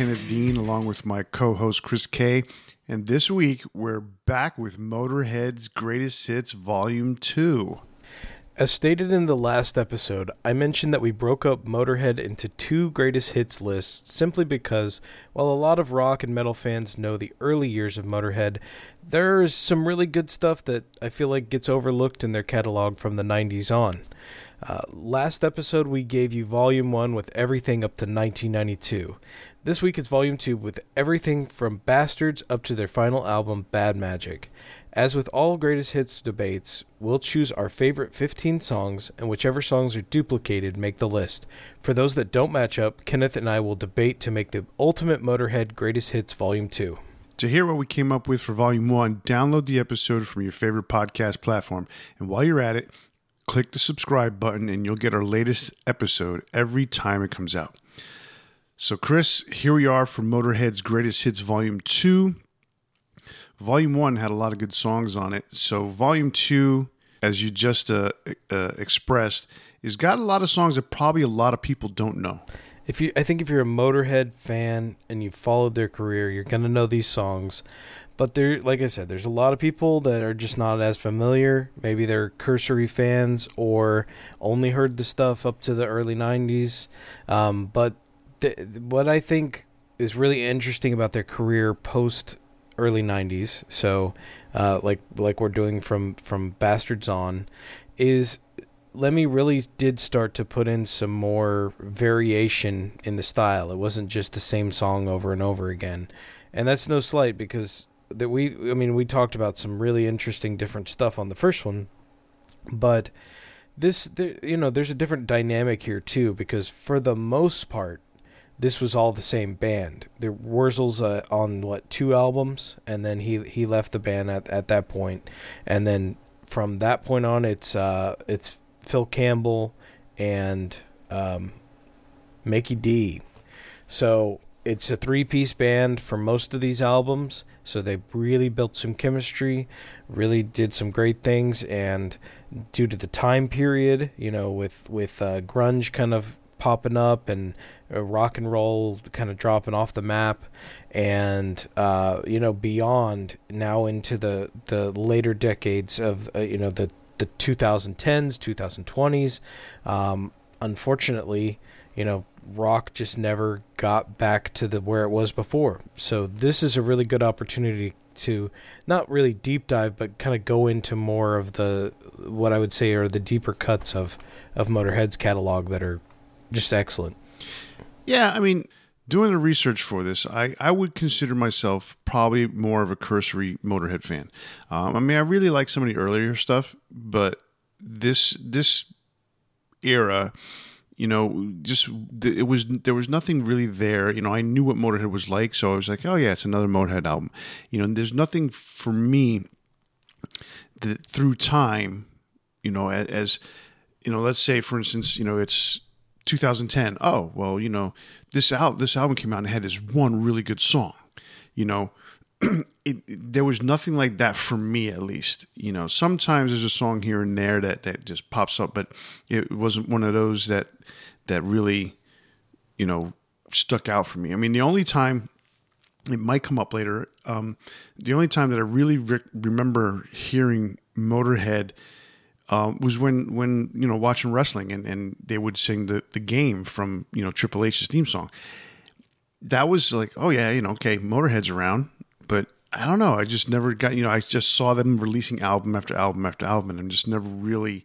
Kenneth Dean, along with my co host, Chris Kaye. And this week, we're back with Motorhead's Greatest Hits Volume 2. As stated in the last episode, I mentioned that we broke up Motorhead into two greatest hits lists simply because, while a lot of rock and metal fans know the early years of Motorhead, there's some really good stuff that I feel like gets overlooked in their catalog from the 90s on. Uh, last episode, we gave you Volume 1 with everything up to 1992. This week, it's Volume 2 with everything from Bastards up to their final album, Bad Magic. As with all greatest hits debates, we'll choose our favorite 15 songs, and whichever songs are duplicated make the list. For those that don't match up, Kenneth and I will debate to make the ultimate Motorhead Greatest Hits Volume 2. To hear what we came up with for Volume 1, download the episode from your favorite podcast platform. And while you're at it, click the subscribe button, and you'll get our latest episode every time it comes out. So, Chris, here we are for Motorhead's Greatest Hits Volume 2. Volume 1 had a lot of good songs on it. So, Volume 2, as you just uh, uh, expressed, has got a lot of songs that probably a lot of people don't know. If you, I think if you're a Motorhead fan and you've followed their career, you're gonna know these songs. But there, like I said, there's a lot of people that are just not as familiar. Maybe they're cursory fans or only heard the stuff up to the early '90s. Um, but th- what I think is really interesting about their career post early 90s so uh, like like we're doing from from bastards on is Lemmy really did start to put in some more variation in the style. It wasn't just the same song over and over again. And that's no slight because that we I mean we talked about some really interesting different stuff on the first one. But this you know there's a different dynamic here too because for the most part this was all the same band. The Wurzel's uh, on what two albums, and then he he left the band at, at that point, and then from that point on, it's uh, it's Phil Campbell and um, Mikkey Dee. So it's a three piece band for most of these albums. So they really built some chemistry, really did some great things, and due to the time period, you know, with with uh, grunge kind of popping up and rock and roll kind of dropping off the map and uh, you know beyond now into the the later decades of uh, you know the the 2010s 2020s um, unfortunately you know rock just never got back to the where it was before so this is a really good opportunity to not really deep dive but kind of go into more of the what i would say are the deeper cuts of of motorhead's catalog that are just excellent. Yeah, I mean, doing the research for this, I, I would consider myself probably more of a cursory Motorhead fan. Um, I mean, I really like some of the earlier stuff, but this this era, you know, just it was there was nothing really there. You know, I knew what Motorhead was like, so I was like, oh yeah, it's another Motorhead album. You know, there's nothing for me that through time, you know, as, as you know, let's say for instance, you know, it's 2010. Oh, well, you know, this out this album came out and had this one really good song. You know, it, it, there was nothing like that for me at least. You know, sometimes there's a song here and there that that just pops up, but it wasn't one of those that that really, you know, stuck out for me. I mean, the only time it might come up later. Um, the only time that I really re- remember hearing Motorhead uh, was when when you know watching wrestling and, and they would sing the the game from you know Triple H's theme song. That was like, oh yeah, you know, okay, Motorhead's around, but I don't know. I just never got you know. I just saw them releasing album after album after album, and just never really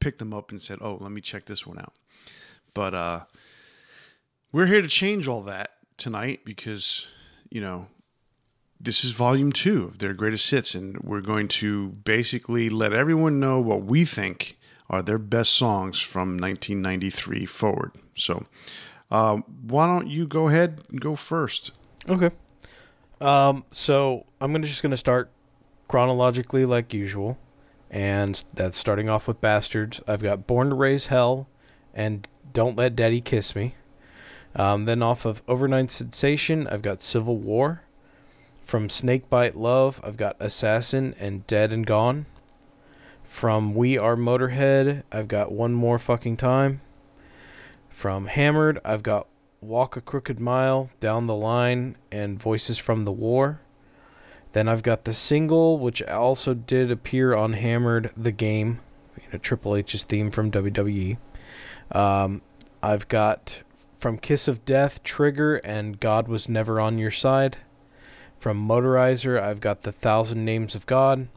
picked them up and said, oh, let me check this one out. But uh, we're here to change all that tonight because you know this is volume two of their greatest hits, and we're going to basically let everyone know what we think are their best songs from 1993 forward. So, uh, why don't you go ahead and go first? Okay. Um, so I'm gonna just gonna start chronologically like usual, and that's starting off with Bastards. I've got Born to Raise Hell and Don't Let Daddy Kiss Me. Um, then off of Overnight Sensation, I've got Civil War. From Snakebite Love, I've got Assassin and Dead and Gone. From We Are Motorhead, I've got One More Fucking Time. From Hammered, I've got Walk a Crooked Mile, Down the Line, and Voices from the War. Then I've got the single, which also did appear on Hammered the Game, you know, Triple H's theme from WWE. Um, I've got from Kiss of Death, Trigger, and God Was Never on Your Side. From Motorizer, I've got The Thousand Names of God.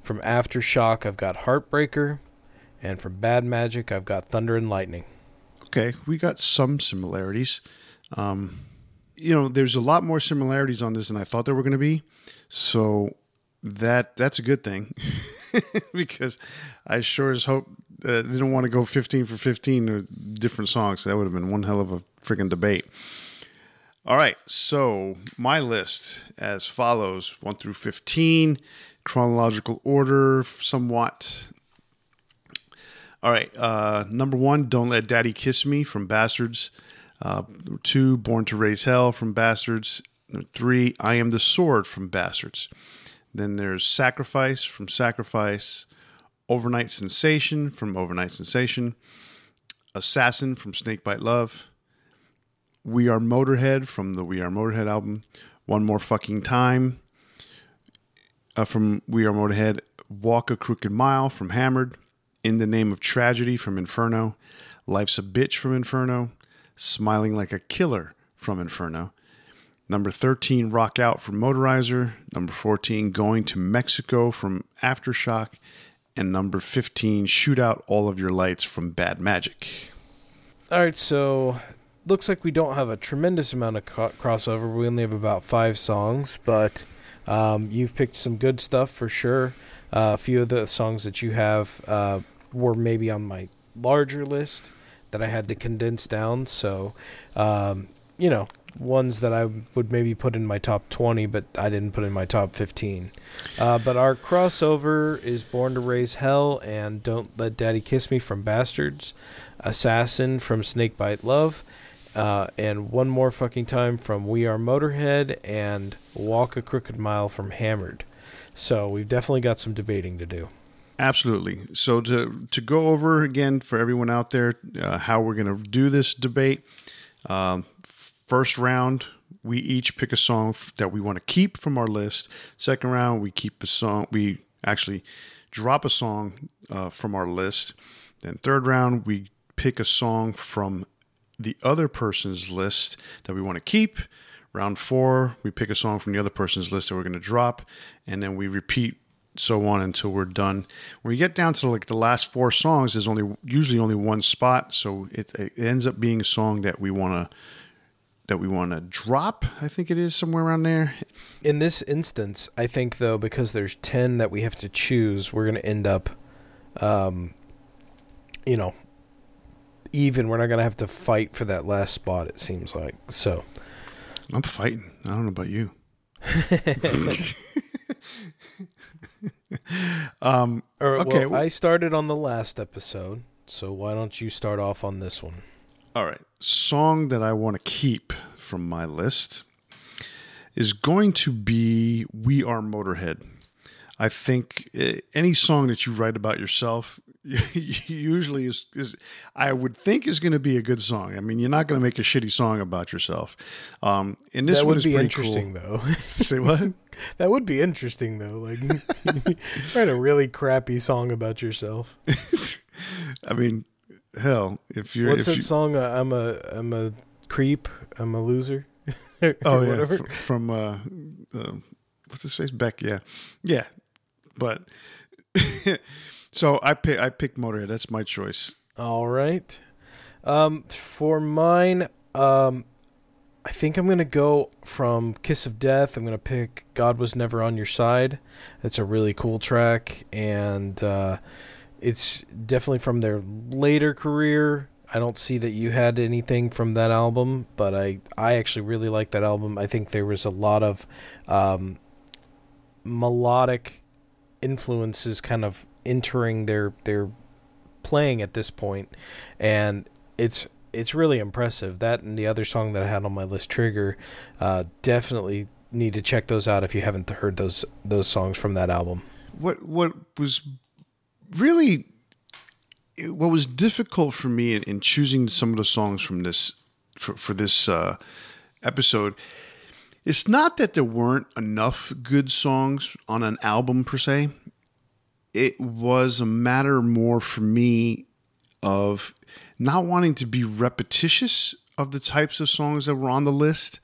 From Aftershock, I've got Heartbreaker. And from Bad Magic, I've got Thunder and Lightning. Okay, we got some similarities. Um, you know, there's a lot more similarities on this than I thought there were going to be. So that that's a good thing because I sure as hope uh, didn't want to go 15 for 15 or different songs. That would have been one hell of a freaking debate. All right, so my list as follows 1 through 15, chronological order somewhat. All right, uh, number one, Don't Let Daddy Kiss Me from Bastards. Uh, two, Born to Raise Hell from Bastards. Three, I Am the Sword from Bastards. Then there's Sacrifice from Sacrifice. Overnight Sensation from Overnight Sensation. Assassin from Snakebite Love. We Are Motorhead from the We Are Motorhead album. One More Fucking Time uh, from We Are Motorhead. Walk a Crooked Mile from Hammered. In the Name of Tragedy from Inferno. Life's a Bitch from Inferno. Smiling Like a Killer from Inferno. Number 13, Rock Out from Motorizer. Number 14, Going to Mexico from Aftershock. And number 15, Shoot Out All of Your Lights from Bad Magic. All right, so looks like we don't have a tremendous amount of co- crossover. We only have about five songs, but um, you've picked some good stuff for sure. Uh, a few of the songs that you have uh, were maybe on my larger list that I had to condense down. So, um, you know, ones that I would maybe put in my top 20, but I didn't put in my top 15. Uh, but our crossover is Born to Raise Hell and Don't Let Daddy Kiss Me from Bastards, Assassin from Snakebite Love, uh, and One More Fucking Time from We Are Motorhead, and Walk a Crooked Mile from Hammered. So we've definitely got some debating to do. Absolutely. So to to go over again for everyone out there uh, how we're going to do this debate. Um, first round, we each pick a song that we want to keep from our list. Second round, we keep a song. We actually drop a song uh, from our list. Then third round, we pick a song from the other person's list that we want to keep. Round four, we pick a song from the other person's list that we're going to drop, and then we repeat so on until we're done. When we get down to like the last four songs, there's only usually only one spot, so it, it ends up being a song that we want to that we want to drop. I think it is somewhere around there. In this instance, I think though because there's 10 that we have to choose, we're going to end up um you know even we're not going to have to fight for that last spot it seems like. So, I'm fighting. I don't know about you. um, or, Okay, well, I started on the last episode, so why don't you start off on this one? All right. Song that I want to keep from my list is going to be We Are Motorhead. I think eh, any song that you write about yourself usually is, is I would think is going to be a good song. I mean, you're not going to make a shitty song about yourself. Um, and this that one would is be pretty interesting cool. though. Say what? that would be interesting though. Like write a really crappy song about yourself. I mean, hell, if you're What's if that you, song? Uh, I'm a I'm a creep. I'm a loser. Or Oh yeah, whatever. fr- from uh, uh, what's his face? Beck. Yeah, yeah. But so I pick I picked Motorhead. That's my choice. All right. Um, for mine, um, I think I'm gonna go from Kiss of Death. I'm gonna pick God Was Never on Your Side. It's a really cool track, and uh, it's definitely from their later career. I don't see that you had anything from that album, but I I actually really like that album. I think there was a lot of um, melodic influences kind of entering their their playing at this point and it's it's really impressive that and the other song that I had on my list Trigger uh, definitely need to check those out if you haven't heard those those songs from that album What what was really what was difficult for me in, in choosing some of the songs from this for for this uh, episode. It's not that there weren't enough good songs on an album per se. It was a matter more for me of not wanting to be repetitious of the types of songs that were on the list.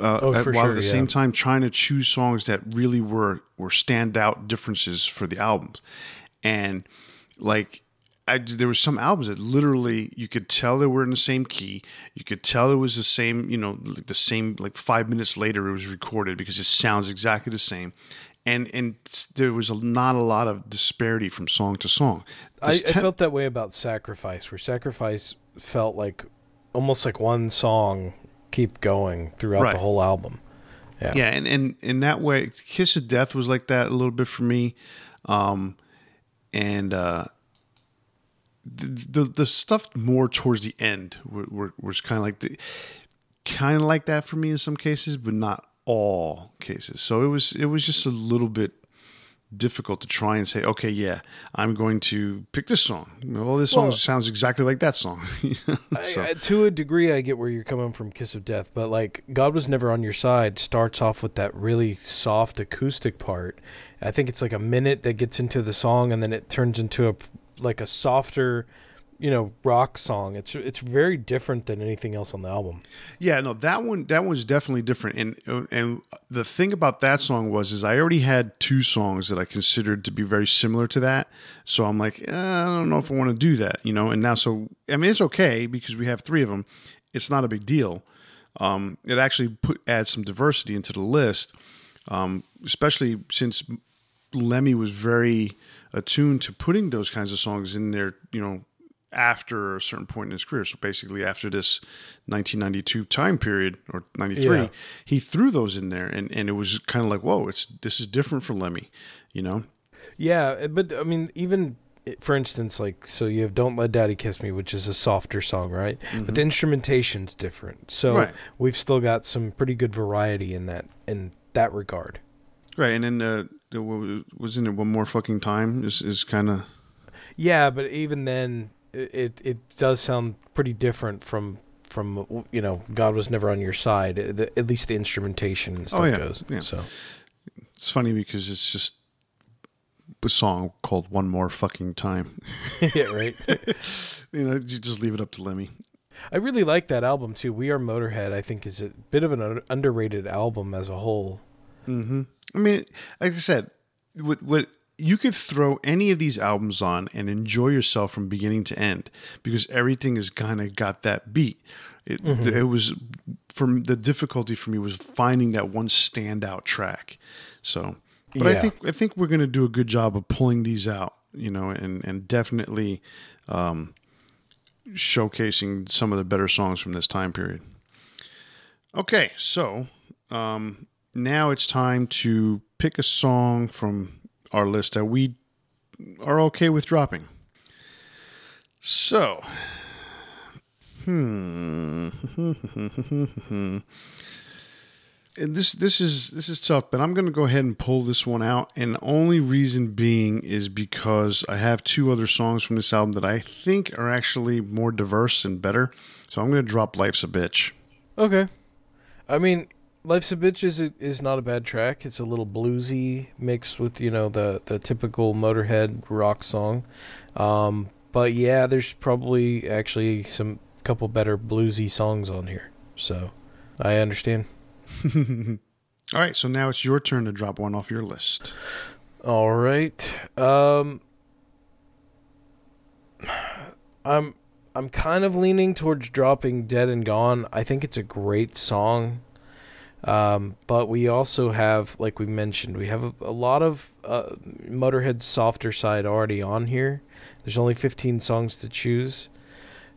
Uh, Oh, at- while sure, at the yeah. same time trying to choose songs that really were were standout differences for the albums, and like I, there were some albums that literally you could tell they were in the same key. You could tell it was the same, you know, like the same. Like five minutes later, it was recorded because it sounds exactly the same, and and there was a, not a lot of disparity from song to song. I, I felt that way about Sacrifice, where Sacrifice felt like almost like one song keep going throughout Right. the whole album. Yeah. yeah, and and in that way, Kiss of Death was like that a little bit for me, um, and uh, the, the the stuff more towards the end were, were, was kind of like the kind of like that for me in some cases, but not all cases. So it was it was just a little bit difficult to try and say, okay, yeah, I'm going to pick this song. Well, this song Well- sounds exactly like that song. Know? I, I- to a degree, I get where you're coming from, Kiss of Death, but like God was never on your side starts off with that really soft acoustic part. I think it's like a minute that gets into the song, and then it turns into a like a softer, you know, rock song. It's it's very different than anything else on the album. Yeah, no, that one that one's definitely different. And and the thing about that song was is I already had two songs that I considered to be very similar to that. So I'm like, eh, I don't know if I want to do that, you know. And now, so I mean, it's okay because we have three of them. It's not a big deal. Um, it actually put adds some diversity into the list, um, especially since Lemmy was very attuned to putting those kinds of songs in there, you know, after a certain point in his career. So basically, after this 1992 time period or 93, Yeah. he threw those in there, and, and it was kind of like, whoa, it's this is different for Lemmy, you know? Yeah, but I mean, even for instance, like so you have "Don't Let Daddy Kiss Me," which is a softer song, right? But the instrumentation's different, so Right. we've still got some pretty good variety in that in that regard. Right, and then uh, the, was in it one more fucking time is is kind of Yeah, but even then, it it does sound pretty different from from you know God was never on your side. The, at least the instrumentation and stuff Oh, yeah, goes. yeah. So it's funny because it's just a song called "One More Fucking Time." yeah, right. you know, you just leave it up to Lemmy. I really like that album too. We Are Motorhead. I think is a bit of an underrated album as a whole. Mm-hmm. I mean, like I said, what, what you could throw any of these albums on and enjoy yourself from beginning to end because everything has kind of got that beat. It, it was from the difficulty for me was finding that one standout track. So, but I think I think we're going to do a good job of pulling these out, you know, and and definitely um, showcasing some of the better songs from this time period. Okay, so um, now it's time to pick a song from our list that we are okay with dropping. So, hmm, this this is this is tough, but I'm going to go ahead and pull this one out, and only reason being is because I have two other songs from this album that I think are actually more diverse and better. So I'm going to drop "Life's a Bitch." Okay. I mean, Life's a Bitch is is not a bad track. It's a little bluesy mixed with, you know, the the typical Motorhead rock song. Um, but yeah, there's probably actually some couple better bluesy songs on here. So, I understand. All right, so now it's your turn to drop one off your list. All right. Um I'm I'm kind of leaning towards dropping Dead and Gone. I think it's a great song. Um, but we also have, like we mentioned, we have a, a lot of uh, Motorhead's softer side already on here. There's only 15 songs to choose.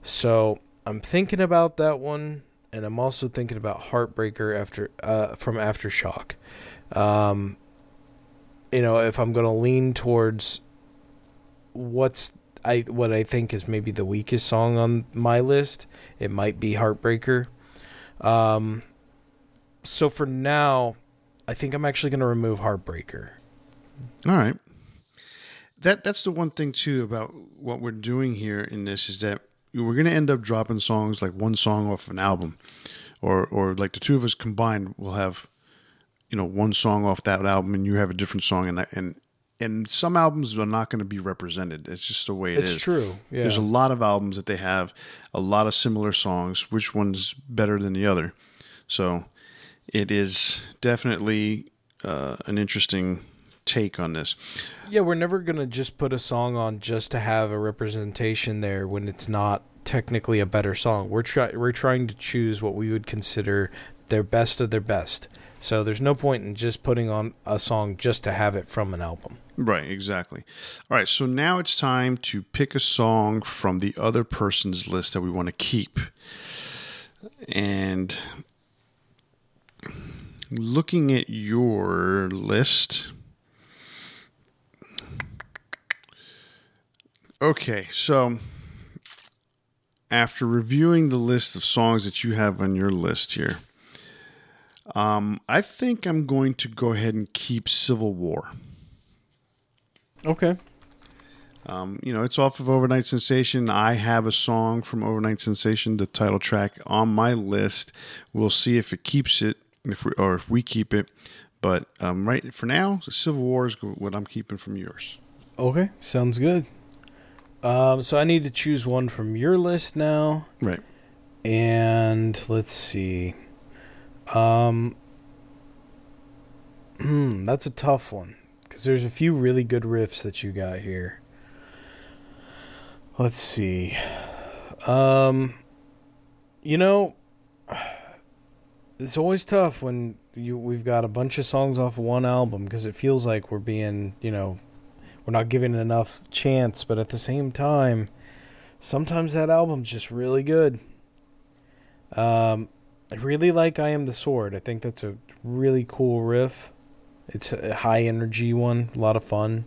So I'm thinking about that one, and I'm also thinking about Heartbreaker after uh, from Aftershock. Um, you know, if I'm going to lean towards what's I what I think is maybe the weakest song on my list, it might be Heartbreaker. Um, so for now, I think I'm actually going to remove Heartbreaker. All right. That that's the one thing too about what we're doing here in this is that we're going to end up dropping songs like one song off an album, or or like the two of us combined will have, you know, one song off that album, and you have a different song, and that, and and some albums are not going to be represented. It's just the way it it's is. true. Yeah. There's a lot of albums that they have a lot of similar songs. Which one's better than the other? So it is definitely uh, an interesting take on this. Yeah, we're never gonna just put a song on just to have a representation there when it's not technically a better song. We're try we're trying to choose what we would consider their best of their best. So there's no point in just putting on a song just to have it from an album. Right, exactly. All right, so now it's time to pick a song from the other person's list that we want to keep. And looking at your list. Okay, so after reviewing the list of songs that you have on your list here, um, I think I'm going to go ahead and keep Civil War. Okay. Um, you know, it's off of Overnight Sensation. I have a song from Overnight Sensation, the title track, on my list. We'll see if it keeps it, if we or if we keep it. But um, right for now, Civil War is what I'm keeping from yours. Okay, sounds good. Um, so I need to choose one from your list now. Right. And let's see. Um, hmm, that's a tough one because there's a few really good riffs that you got here. Let's see. Um, you know, it's always tough when you we've got a bunch of songs off of one album because it feels like we're being, you know, we're not giving enough chance, but at the same time, sometimes that album's just really good. Um, I really like I Am the Sword. I think that's a really cool riff. It's a high energy one, a lot of fun.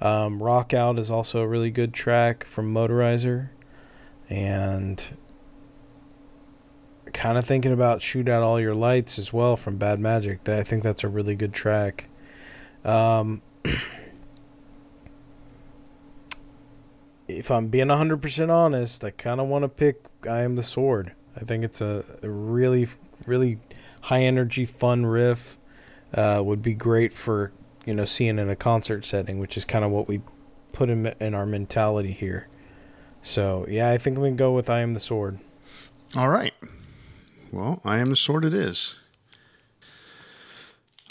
Um, Rock Out is also a really good track from Motorizer. And kind of thinking about Shoot Out All Your Lights as well from Bad Magic. I think that's a really good track. Um, if I'm being 100% honest, I kind of want to pick I Am the Sword. I think it's a, a really, really high energy, fun riff. Uh, would be great for you know seeing in a concert setting, which is kind of what we put in in our mentality here. So yeah, I think we can go with "I Am the Sword." All right. Well, I am the sword. It is.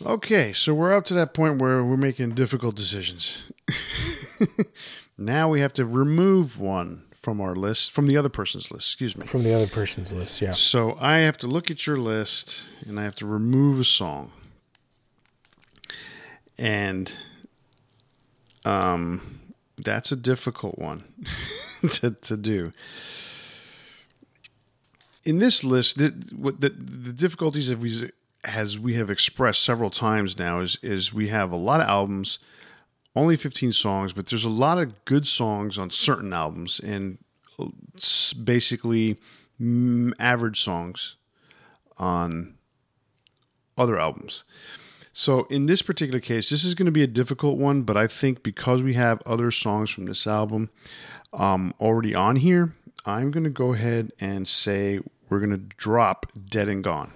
Okay, so we're up to that point where we're making difficult decisions. now we have to remove one from our list, from the other person's list, excuse me. From the other person's list, yeah. So I have to look at your list and I have to remove a song. And um that's a difficult one to to do. In this list, the, the, the difficulties that we as we have expressed several times now is is we have a lot of albums only 15 songs, but there's a lot of good songs on certain albums and basically average songs on other albums. So in this particular case, this is going to be a difficult one, but I think because we have other songs from this album um, already on here, I'm going to go ahead and say we're going to drop Dead and Gone.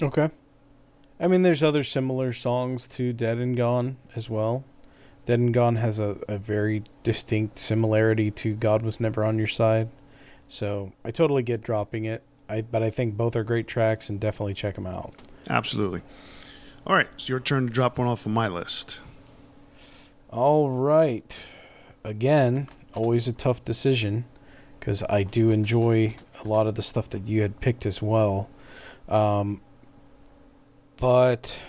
Okay. I mean, there's other similar songs to Dead and Gone as well. Dead and Gone has a, a very distinct similarity to God Was Never on Your Side. So I totally get dropping it. I but I think both are great tracks and definitely check them out. Absolutely. All right, it's your turn to drop one off of my list. All right. Again, always a tough decision because I do enjoy a lot of the stuff that you had picked as well. Um, but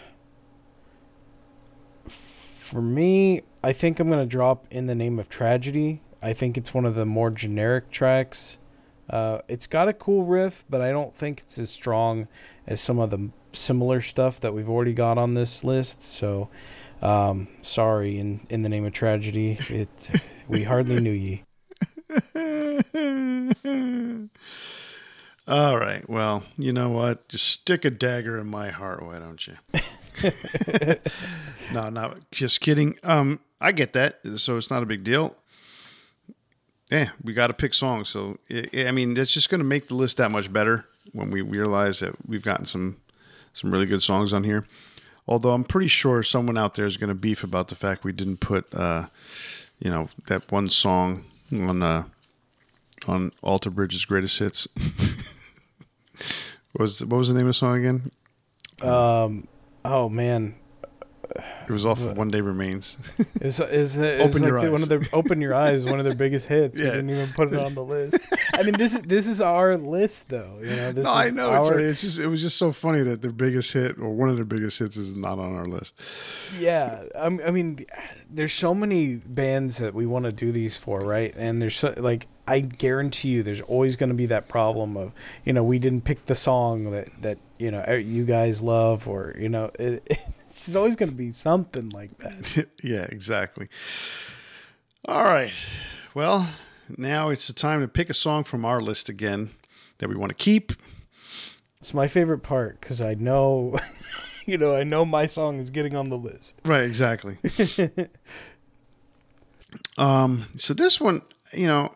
for me, I think I'm going to drop In the Name of Tragedy. I think it's one of the more generic tracks. Uh, it's got a cool riff, but I don't think it's as strong as some of the similar stuff that we've already got on this list. So, um, sorry, in in the name of tragedy, it we hardly knew ye. All right. Well, you know what? Just stick a dagger in my heart, why don't you? no, no, just kidding. Um, I get that, so it's not a big deal. yeah, we got to pick songs. So i I mean, that's just going to make the list that much better when we realize that we've gotten some some really good songs on here. Although I'm pretty sure someone out there is going to beef about the fact we didn't put, uh, you know, that one song on uh, on Alter Bridge's greatest hits. what was what was the name of the song again? Um. Oh man, It was off of One Day Remains. Is is it Open like Your the- one of their open your eyes one of their biggest hits? Yeah. We didn't even put it on the list. I mean, this is this is our list though. You know, this no, I know. Our, It's, just it was just so funny that their biggest hit or one of their biggest hits is not on our list. Yeah, I'm, I mean, there's so many bands that we want to do these for, right? And there's so, like, I guarantee you, there's always going to be that problem of, you know, we didn't pick the song that that you know you guys love, or you know, it, it's always going to be something like that. yeah, exactly. All right. Well, now it's the time to pick a song from our list again that we want to keep. It's my favorite part because I know, you know, I know my song is getting on the list. Right, exactly. um, so this one, you know,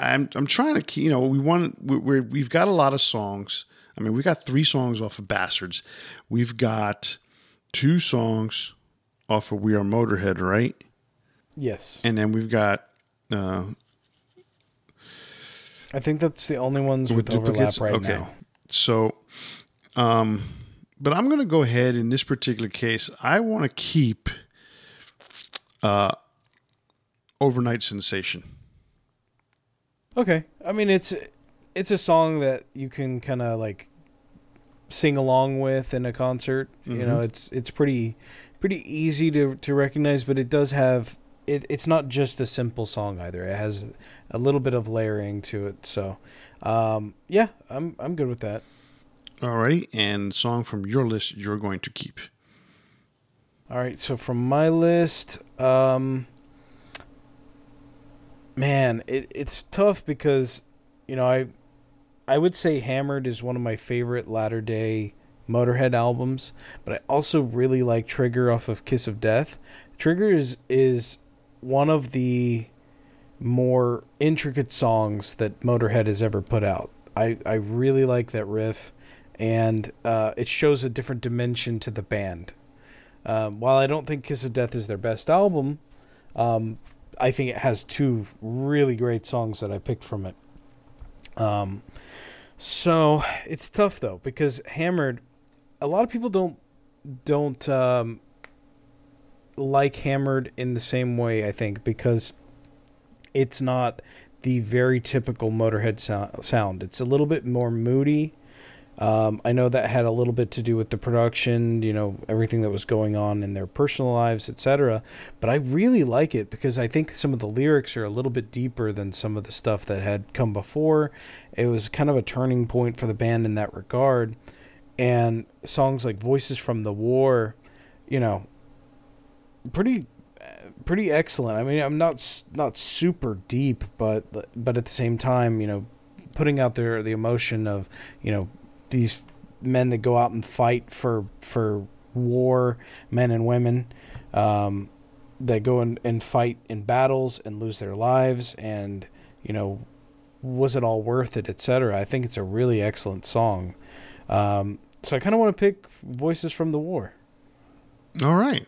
I'm I'm trying to, keep, you know, we want we we've got a lot of songs. I mean, we got three songs off of Bastards. We've got two songs off of We Are Motorhead, right? Yes, And then we've got uh, I think that's the only ones with, with overlap right Okay. now. So, um, but I'm going to go ahead in this particular case. I want to keep uh, Overnight Sensation. Okay. I mean it's it's a song that you can kind of like sing along with in a concert. You know, it's it's pretty pretty easy to to recognize, but it does have it, it's not just a simple song either. It has a little bit of layering to it. So, um, yeah, I'm I'm good with that. Alrighty, and song from your list you're going to keep. All right, so from my list, um, man, it, it's tough because you know I I would say Hammered is one of my favorite latter day Motorhead albums, but I also really like Trigger off of Kiss of Death. Trigger is is one of the more intricate songs that Motorhead has ever put out. I, I really like that riff, and uh, it shows a different dimension to the band. Um, while I don't think Kiss of Death is their best album, um, I think it has two really great songs that I picked from it. Um, so it's tough though because Hammered, a lot of people don't don't um, like Hammered in the same way. I think because it's not the very typical Motorhead sound. It's a little bit more moody. Um, I know that had a little bit to do with the production, you know, everything that was going on in their personal lives, etc. But I really like it because I think some of the lyrics are a little bit deeper than some of the stuff that had come before. It was kind of a turning point for the band in that regard. And songs like Voices from the War, you know, pretty pretty excellent. I mean, I'm not not super deep, but but at the same time, you know, putting out there the emotion of you know these men that go out and fight for for war, men and women, um, that go and, and fight in battles and lose their lives, and you know, was it all worth it, etc. I think it's a really excellent song. Um, so I kind of want to pick Voices from the War. All right.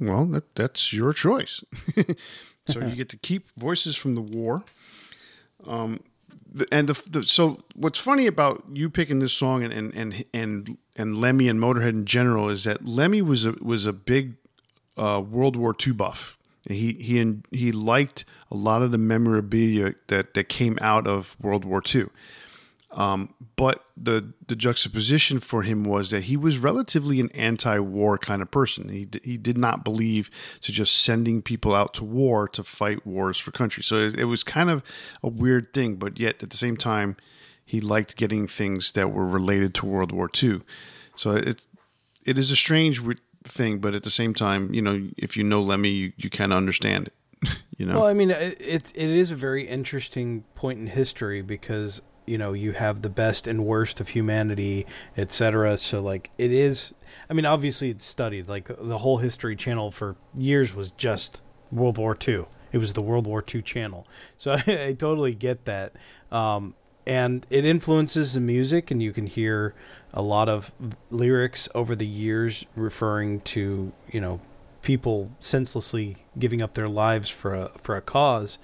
Well, that that's your choice. so you get to keep Voices from the War. Um, and the, the so what's funny about you picking this song and and and and, and Lemmy and Motorhead in general is that Lemmy was a was a big uh, World War II buff. He he he liked a lot of the memorabilia that that came out of World War II. Um, but the the juxtaposition for him was that he was relatively an anti-war kind of person. He d- he did not believe to just sending people out to war to fight wars for country. So it, it was kind of a weird thing, but yet at the same time, he liked getting things that were related to World War II. So it it is a strange thing, but at the same time, you know, if you know Lemmy, you, you kind of understand it. you know, Well, I mean, it, it's it is a very interesting point in history because you know you have the best and worst of humanity, etc. So like it is. I mean, obviously it's studied. Like the whole History Channel for years was just World War II. it was the World War II channel. So I, I totally get that. Um, and it influences the music, and you can hear a lot of lyrics over the years referring to you know people senselessly giving up their lives for a for a cause.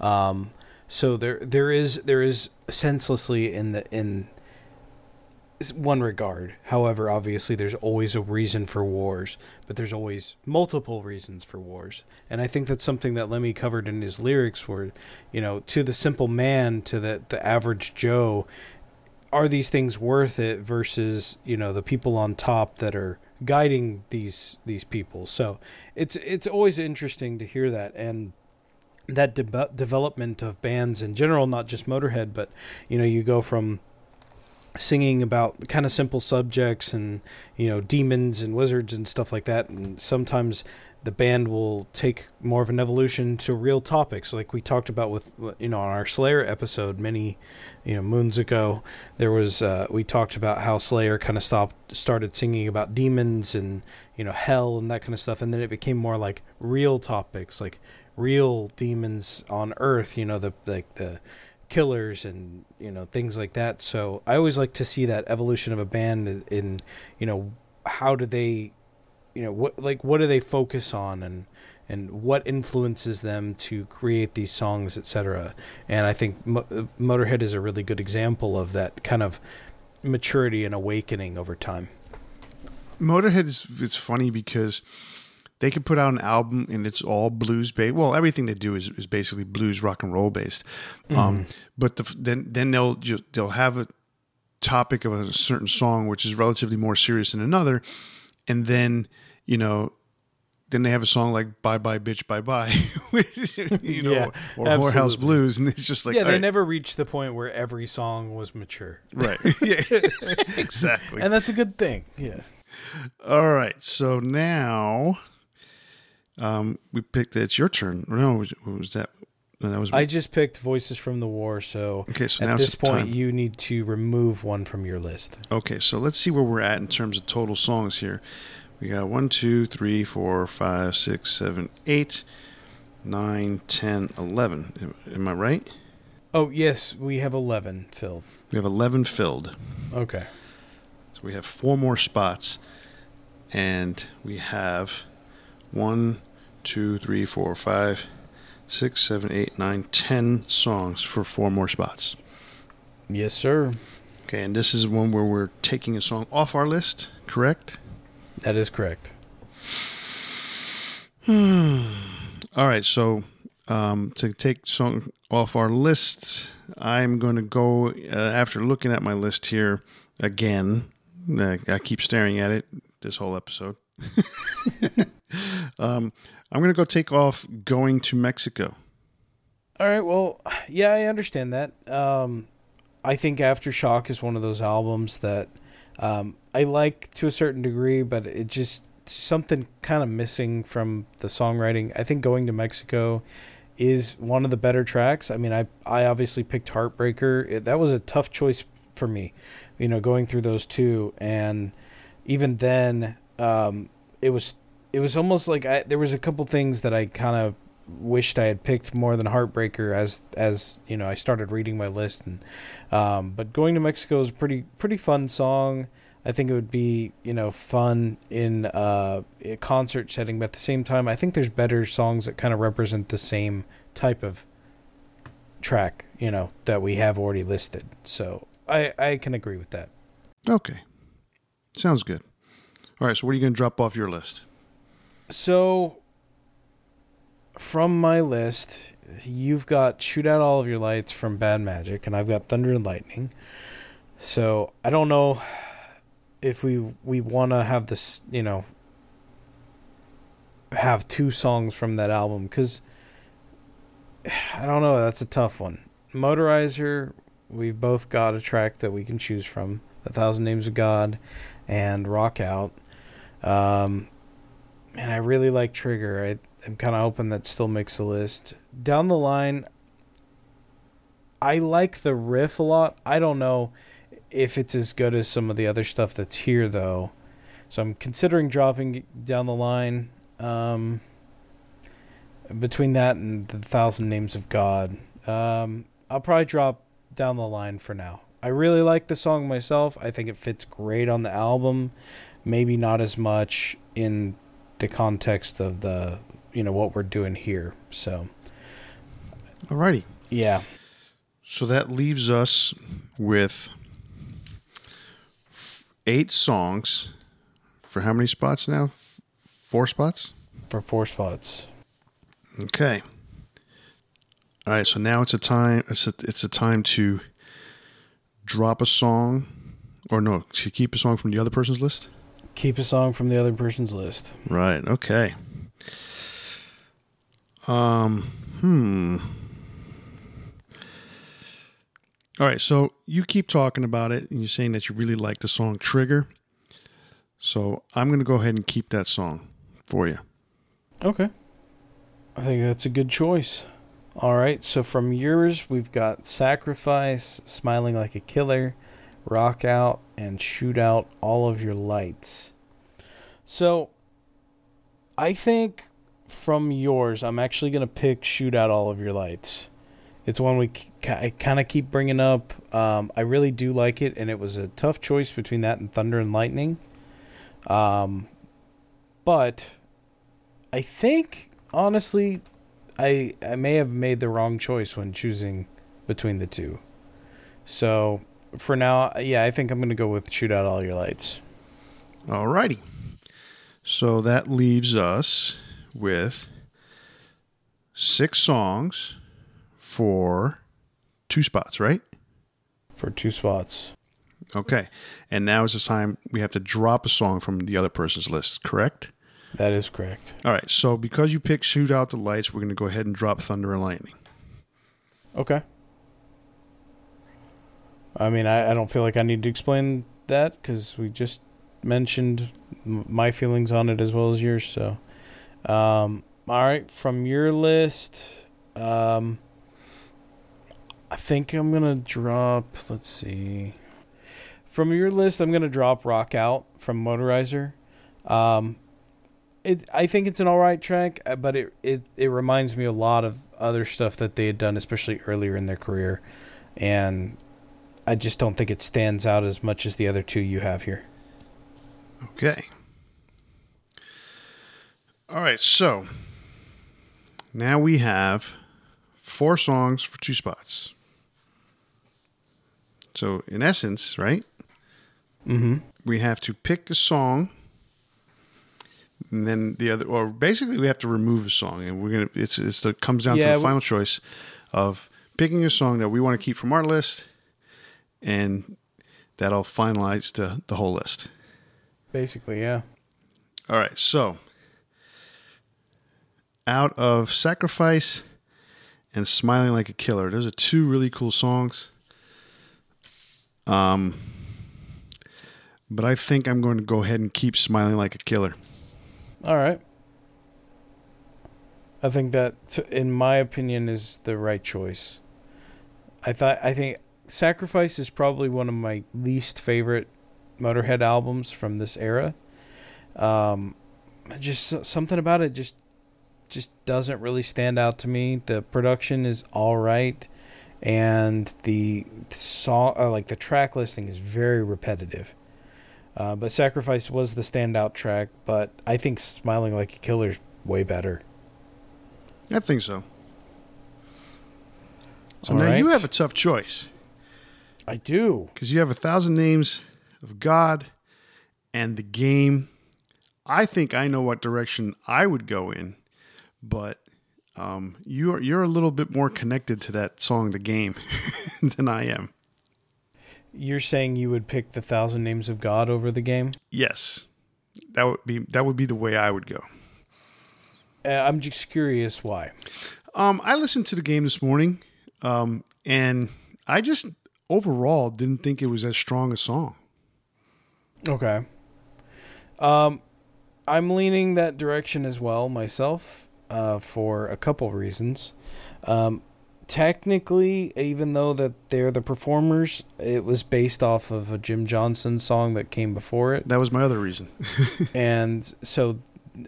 Um, so there there is there is senselessly in the in one regard. However, obviously there's always a reason for wars, but there's always multiple reasons for wars. And I think that's something that Lemmy covered in his lyrics where, you know, to the simple man, to the the average Joe, are these things worth it versus, you know, the people on top that are guiding these these people. So, it's it's always interesting to hear that and that de- development of bands in general, not just Motorhead, but you know, you go from singing about kind of simple subjects and you know demons and wizards and stuff like that and sometimes the band will take more of an evolution to real topics. Like we talked about with you know on our slayer episode many you know moons ago there was uh, we talked about how slayer kind of stopped started singing about demons and you know hell and that kind of stuff and then it became more like real topics like real demons on earth you know the like the killers and you know things like that. So i always like to see that evolution of a band in, you know how do they you know what like what do they focus on and and what influences them to create these songs etc and i think Mo- uh, motorhead is a really good example of that kind of maturity and awakening over time. Motorhead is it's funny because they could put out an album and it's all blues based. Well, everything they do is, is basically blues, rock and roll based. Mm. Um, but the, then then they'll just, they'll have a topic of a certain song which is relatively more serious than another, and then you know. Then they have a song like "Bye Bye Bitch Bye Bye," you know, yeah, or absolutely. "Whorehouse Blues," and it's just like yeah, they right. never reached the point where every song was mature, right? yeah, exactly, and that's a good thing. Yeah. All right, so now um, we picked. It's your turn. No, what was that? that was. I just picked Voices from the War. So, okay, so at this point, time. you need to remove one from your list. Okay, so let's see where we're at in terms of total songs here. We got one, two, three, four, five, six, seven, eight, nine, ten, eleven. Am I right? Oh yes, we have eleven filled. We have eleven filled. Okay. So we have four more spots, and we have one, two, three, four, five, six, seven, eight, nine, ten songs for four more spots. Yes, sir. Okay, and this is one where we're taking a song off our list, correct? That is correct. Hmm. All right, so um, to take song off our list, I'm going to go uh, after looking at my list here again. Uh, I keep staring at it this whole episode. um, I'm going to go take off going to Mexico. All right. Well, yeah, I understand that. Um, I think Aftershock is one of those albums that um, I like to a certain degree, but it just something kind of missing from the songwriting. I think Going to Mexico is one of the better tracks. I mean, I I obviously picked Heartbreaker. It, that was a tough choice for me, you know, going through those two, and even then, um, it was it was almost like I, there was a couple things that I kind of wished I had picked more than Heartbreaker as as you know I started reading my list and um, but going to Mexico is a pretty pretty fun song. I think it would be you know fun in uh, a concert setting, but at the same time, I think there's better songs that kind of represent the same type of track you know that we have already listed. So I I can agree with that. Okay, sounds good. All right, so what are you going to drop off your list? So, from my list, you've got Shoot Out All of Your Lights from Bad Magic, and I've got Thunder and Lightning. So, I don't know if we we want to have this, you know, have two songs from that album because I don't know. That's a tough one. Motorizer, we've both got a track that we can choose from. A Thousand Names of God and Rock Out. Um, and I really like Trigger. I, I'm kind of hoping that still makes the list. Down the line, I like the riff a lot. I don't know if it's as good as some of the other stuff that's here, though. So I'm considering dropping down the line. Um, between that and the Thousand Names of God, um, I'll probably drop down the line for now. I really like the song myself. I think it fits great on the album. Maybe not as much in the context of the you know what we're doing here. So, alrighty, yeah. So that leaves us with eight songs for how many spots now? Four spots? For four spots. Okay. All right, so now it's a time it's a, it's a time to drop a song or no, to keep a song from the other person's list? Keep a song from the other person's list. Right, okay. Um, hmm. All right, so you keep talking about it and you're saying that you really like the song Trigger. So I'm going to go ahead and keep that song for you. Okay. I think that's a good choice. All right, so from yours, we've got Sacrifice, Smiling Like a Killer, Rock Out, and Shoot Out All of Your Lights. So I think from yours, I'm actually going to pick Shoot Out All of Your Lights. It's one we kind of keep bringing up. Um, I really do like it, and it was a tough choice between that and Thunder and Lightning. Um, but I think honestly, I I may have made the wrong choice when choosing between the two. So for now, yeah, I think I'm going to go with Shoot Out All Your Lights. Alrighty. So that leaves us with six songs for two spots, right? For two spots. Okay. And now is the time we have to drop a song from the other person's list, correct? That is correct. All right. So because you picked Shoot Out the Lights, we're going to go ahead and drop Thunder and Lightning. Okay. I mean, I, I don't feel like I need to explain that because we just mentioned my feelings on it as well as yours. So, um, all right, from your list, um, I think I'm gonna drop. Let's see. From your list, I'm gonna drop "Rock Out" from Motorizer. Um, it I think it's an all right track, uh, but it, it it reminds me a lot of other stuff that they had done, especially earlier in their career, and I just don't think it stands out as much as the other two you have here. Okay. All right, so now we have four songs for two spots. So, in essence, right? Mm-hmm. We have to pick a song, and then the other, or basically, we have to remove a song, and we're gonna. It's it's the comes down Yeah, to the we- final choice of picking a song that we want to keep from our list, and that'll finalize the the whole list. Basically, yeah. All right, so out of Sacrifice and Smiling Like a Killer, those are two really cool songs. Um, but I think I'm going to go ahead and keep Smiling Like a Killer. All right. I think that, in my opinion, is the right choice. I thought I think Sacrifice is probably one of my least favorite Motorhead albums from this era. Um, just something about it just just doesn't really stand out to me. The production is all right, and the song, uh, like the track listing, is very repetitive. Uh, but Sacrifice was the standout track, but I think Smiling Like a Killer's way better. I think so. So All now you have a tough choice I do. because you have a thousand names of God and the game. I think I know what direction I would go in, but um, you're you're a little bit more connected to that song, the game, than I am. You're saying you would pick the Thousand Names of God over the game? Yes, that would be that would be the way I would go. Uh, I'm just curious why. Um, I listened to the game this morning, um, and I just overall didn't think it was as strong a song. Okay. Um, I'm leaning that direction as well myself, uh, for a couple reasons. Um, technically, even though that they're the performers, it was based off of a Jim Johnston song that came before it, That was my other reason. and so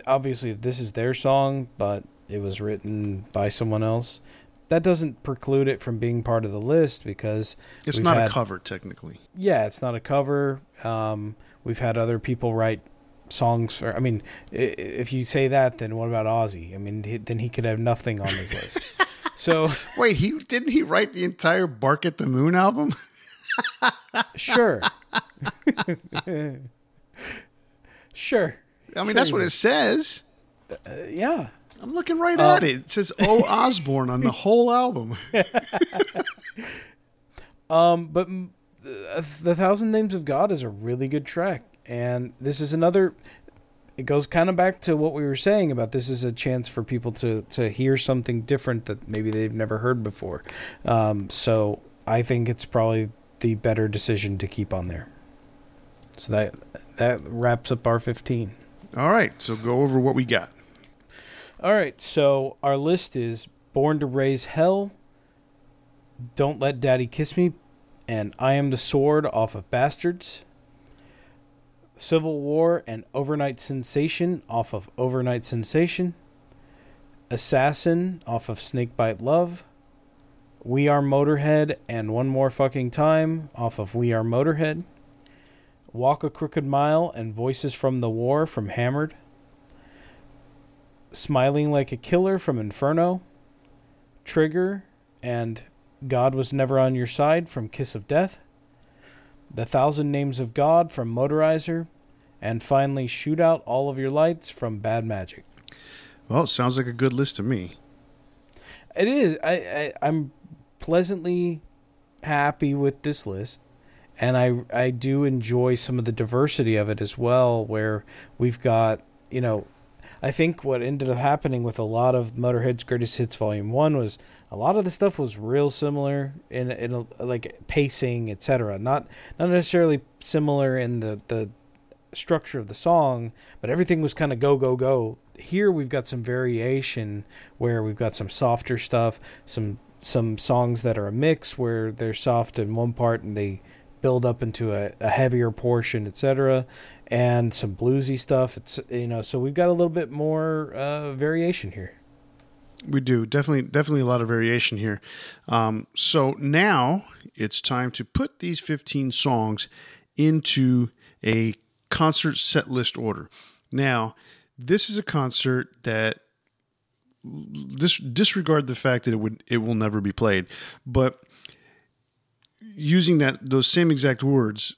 obviously this is their song, but it was written by someone else. That doesn't preclude it from being part of the list because It's not had- a cover technically. yeah, it's not a cover. Um, we've had other people write songs for. I mean, if you say that, then what about Ozzy? I mean, then he could have nothing on his list. So Wait, he didn't he write the entire Bark at the Moon album? sure, sure, I mean, Sure that's what did. it says. Uh, yeah. I'm looking right Uh, at it. It says O Osbourne on the whole album. Um, but uh, the Thousand Names of God is a really good track, and this is another. It goes kind of back to what we were saying about this is a chance for people to to hear something different that maybe they've never heard before. Um, so I think it's probably the better decision to keep on there. So that that wraps up our fifteen. All right, so go over what we got. All right, so our list is Born to Raise Hell, Don't Let Daddy Kiss Me, and I Am the Sword off of Bastards, Civil War and Overnight Sensation off of Overnight Sensation, Assassin off of Snakebite Love, We Are Motorhead and One More Fucking Time off of We Are Motorhead, Walk a Crooked Mile and Voices from the War from Hammered. Smiling Like a Killer from Inferno, Trigger, and God Was Never on Your Side from Kiss of Death, The Thousand Names of God from Motorizer, and finally Shoot Out All of Your Lights from Bad Magic. Well, it sounds like a good list to me. It is. I, I I'm pleasantly happy with this list, and I I do enjoy some of the diversity of it as well. Where we've got you know, I think what ended up happening with a lot of Motorhead's Greatest Hits Volume One was a lot of the stuff was real similar in in a, like pacing, etc. Not not necessarily similar in the the structure of the song, but everything was kind of go go go. Here we've got some variation where we've got some softer stuff, some some songs that are a mix where they're soft in one part and they build up into a, a heavier portion, etc. And some bluesy stuff. It's you know, so we've got a little bit more uh, variation here. We do definitely, definitely a lot of variation here. Um, so now it's time to put these 15 songs into a concert set list order. Now, this is a concert that this disregard the fact that it would it will never be played, but using that those same exact words,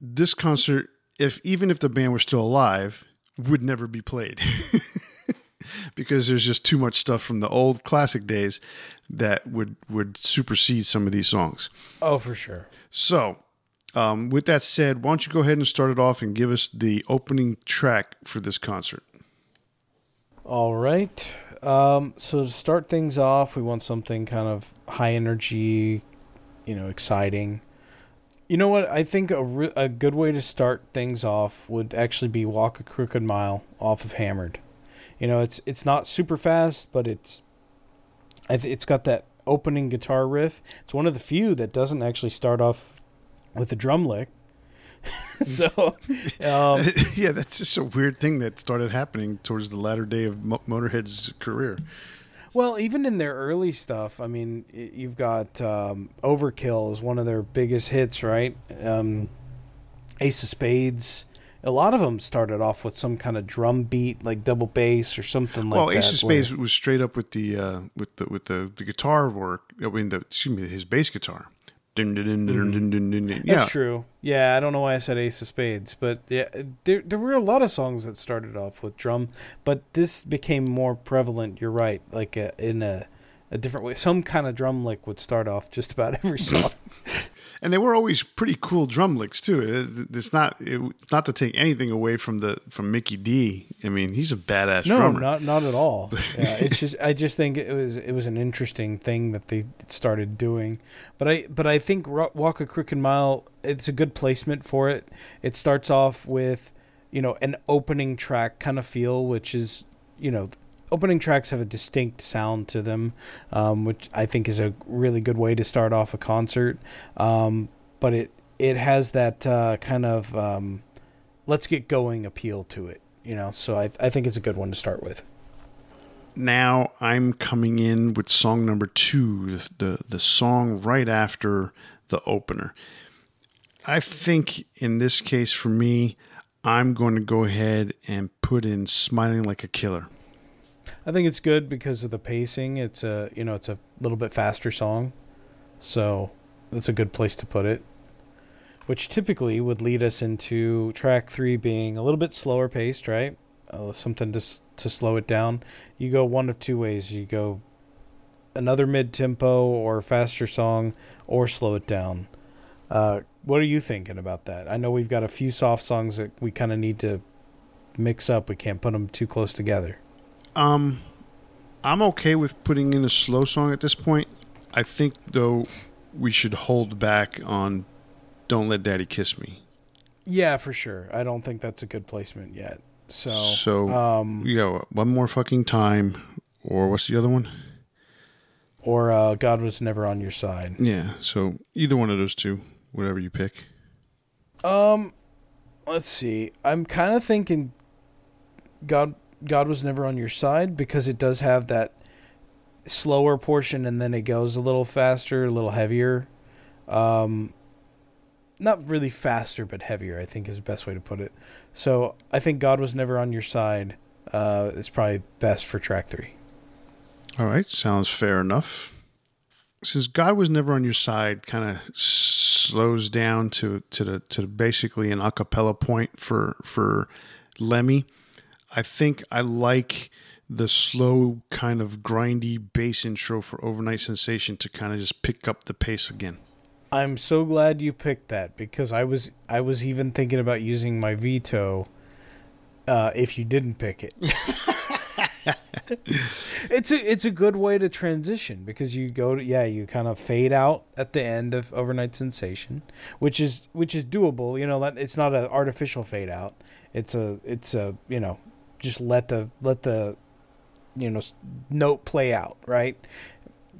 this concert, if even if the band were still alive, would never be played. because there's just too much stuff from the old classic days that would would supersede some of these songs. Oh, for sure. So, um, with that said, why don't you go ahead and start it off and give us the opening track for this concert? All right. Um, so to start things off, we want something kind of high energy, you know, exciting. You know what? I think a re- a good way to start things off would actually be "Walk a Crooked Mile" off of Hammered. You know, it's it's not super fast, but it's it's got that opening guitar riff. It's one of the few that doesn't actually start off with a drum lick. so, um, yeah, that's just a weird thing that started happening towards the latter day of Mo- Motorhead's career. Well, even in their early stuff, I mean, you've got um, Overkill is one of their biggest hits, right? Um, Ace of Spades. A lot of them started off with some kind of drum beat, like double bass or something like that. well. Ace of where- Spades was straight up with the uh, with the with the, the guitar work. I mean, the excuse me, his bass guitar. Dun, dun, dun, dun, dun. That's true. Yeah, I don't know why I said Ace of Spades, but yeah, there there were a lot of songs that started off with drum, but this became more prevalent. You're right, like uh in a a different way. Some kind of drum lick would start off just about every song. And they were always pretty cool drum licks too. Uh, it's not it's not to take anything away from the from Mikkey Dee. I mean, he's a badass no, drummer. not not at all. Yeah, it's just I just think it was it was an interesting thing that they started doing. But I but I think Walk a Crooked Mile it's a good placement for it. It starts off with you know an opening track kind of feel, which is you know opening tracks have a distinct sound to them, um, which I think is a really good way to start off a concert. Um, but it it has that uh, kind of um, let's get going appeal to it. You know, so I I think it's a good one to start with. now I'm coming in with song number two, the the song right after the opener. I think in this case for me, I'm going to go ahead and put in "Smiling Like a Killer." I think it's good because of the pacing. It's a you know it's a little bit faster song, so that's a good place to put it. Which typically would lead us into track three being a little bit slower paced, right? Uh, something to to slow it down. You go one of two ways. You go another mid tempo or faster song, or slow it down. Uh, what are you thinking about that? I know we've got a few soft songs that we kind of need to mix up. We can't put them too close together. Um, I'm okay with putting in a slow song at this point. I think though we should hold back on "Don't Let Daddy Kiss Me." Yeah, for sure. I don't think that's a good placement yet. So, So um, you know, one more fucking time, or what's the other one? or uh, God was never on your side. Yeah. So either one of those two, whatever you pick. Um, let's see. I'm kind of thinking God God was never on your side because it does have that slower portion and then it goes a little faster, a little heavier. Um, not really faster, but heavier. I think is the best way to put it. So I think God was never on your side. Uh, is probably best for track three. All right, sounds fair enough. Since God was never on your side, kind of slows down to to the to basically an a cappella point for for Lemmy. I think I like the slow kind of grindy bass intro for Overnight Sensation to kind of just pick up the pace again. I'm so glad you picked that because I was I was even thinking about using my veto uh, if you didn't pick it. it's a it's a good way to transition because you go to yeah you kind of fade out at the end of overnight sensation, which is which is doable. You know, it's not an artificial fade out. It's a it's a you know just let the let the you know note play out right.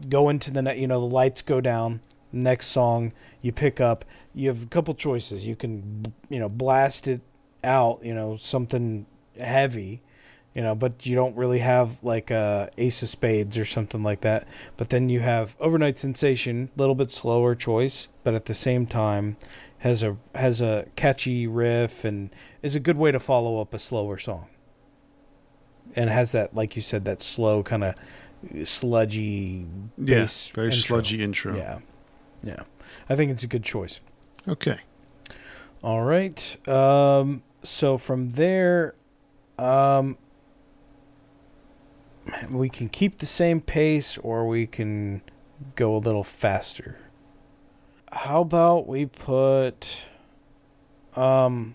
Go into the. You know the lights go down next song you pick up you have a couple choices you can you know blast it out you know something heavy you know but you don't really have like a ace of spades or something like that but then you have overnight sensation a little bit slower choice but at the same time has a has a catchy riff and is a good way to follow up a slower song and has that like you said that slow kind of sludgy bass yeah, very intro. sludgy intro. yeah yeah, I think it's a good choice. Okay. All right. Um, so from there, um, we can keep the same pace or we can go a little faster. How about we put, um,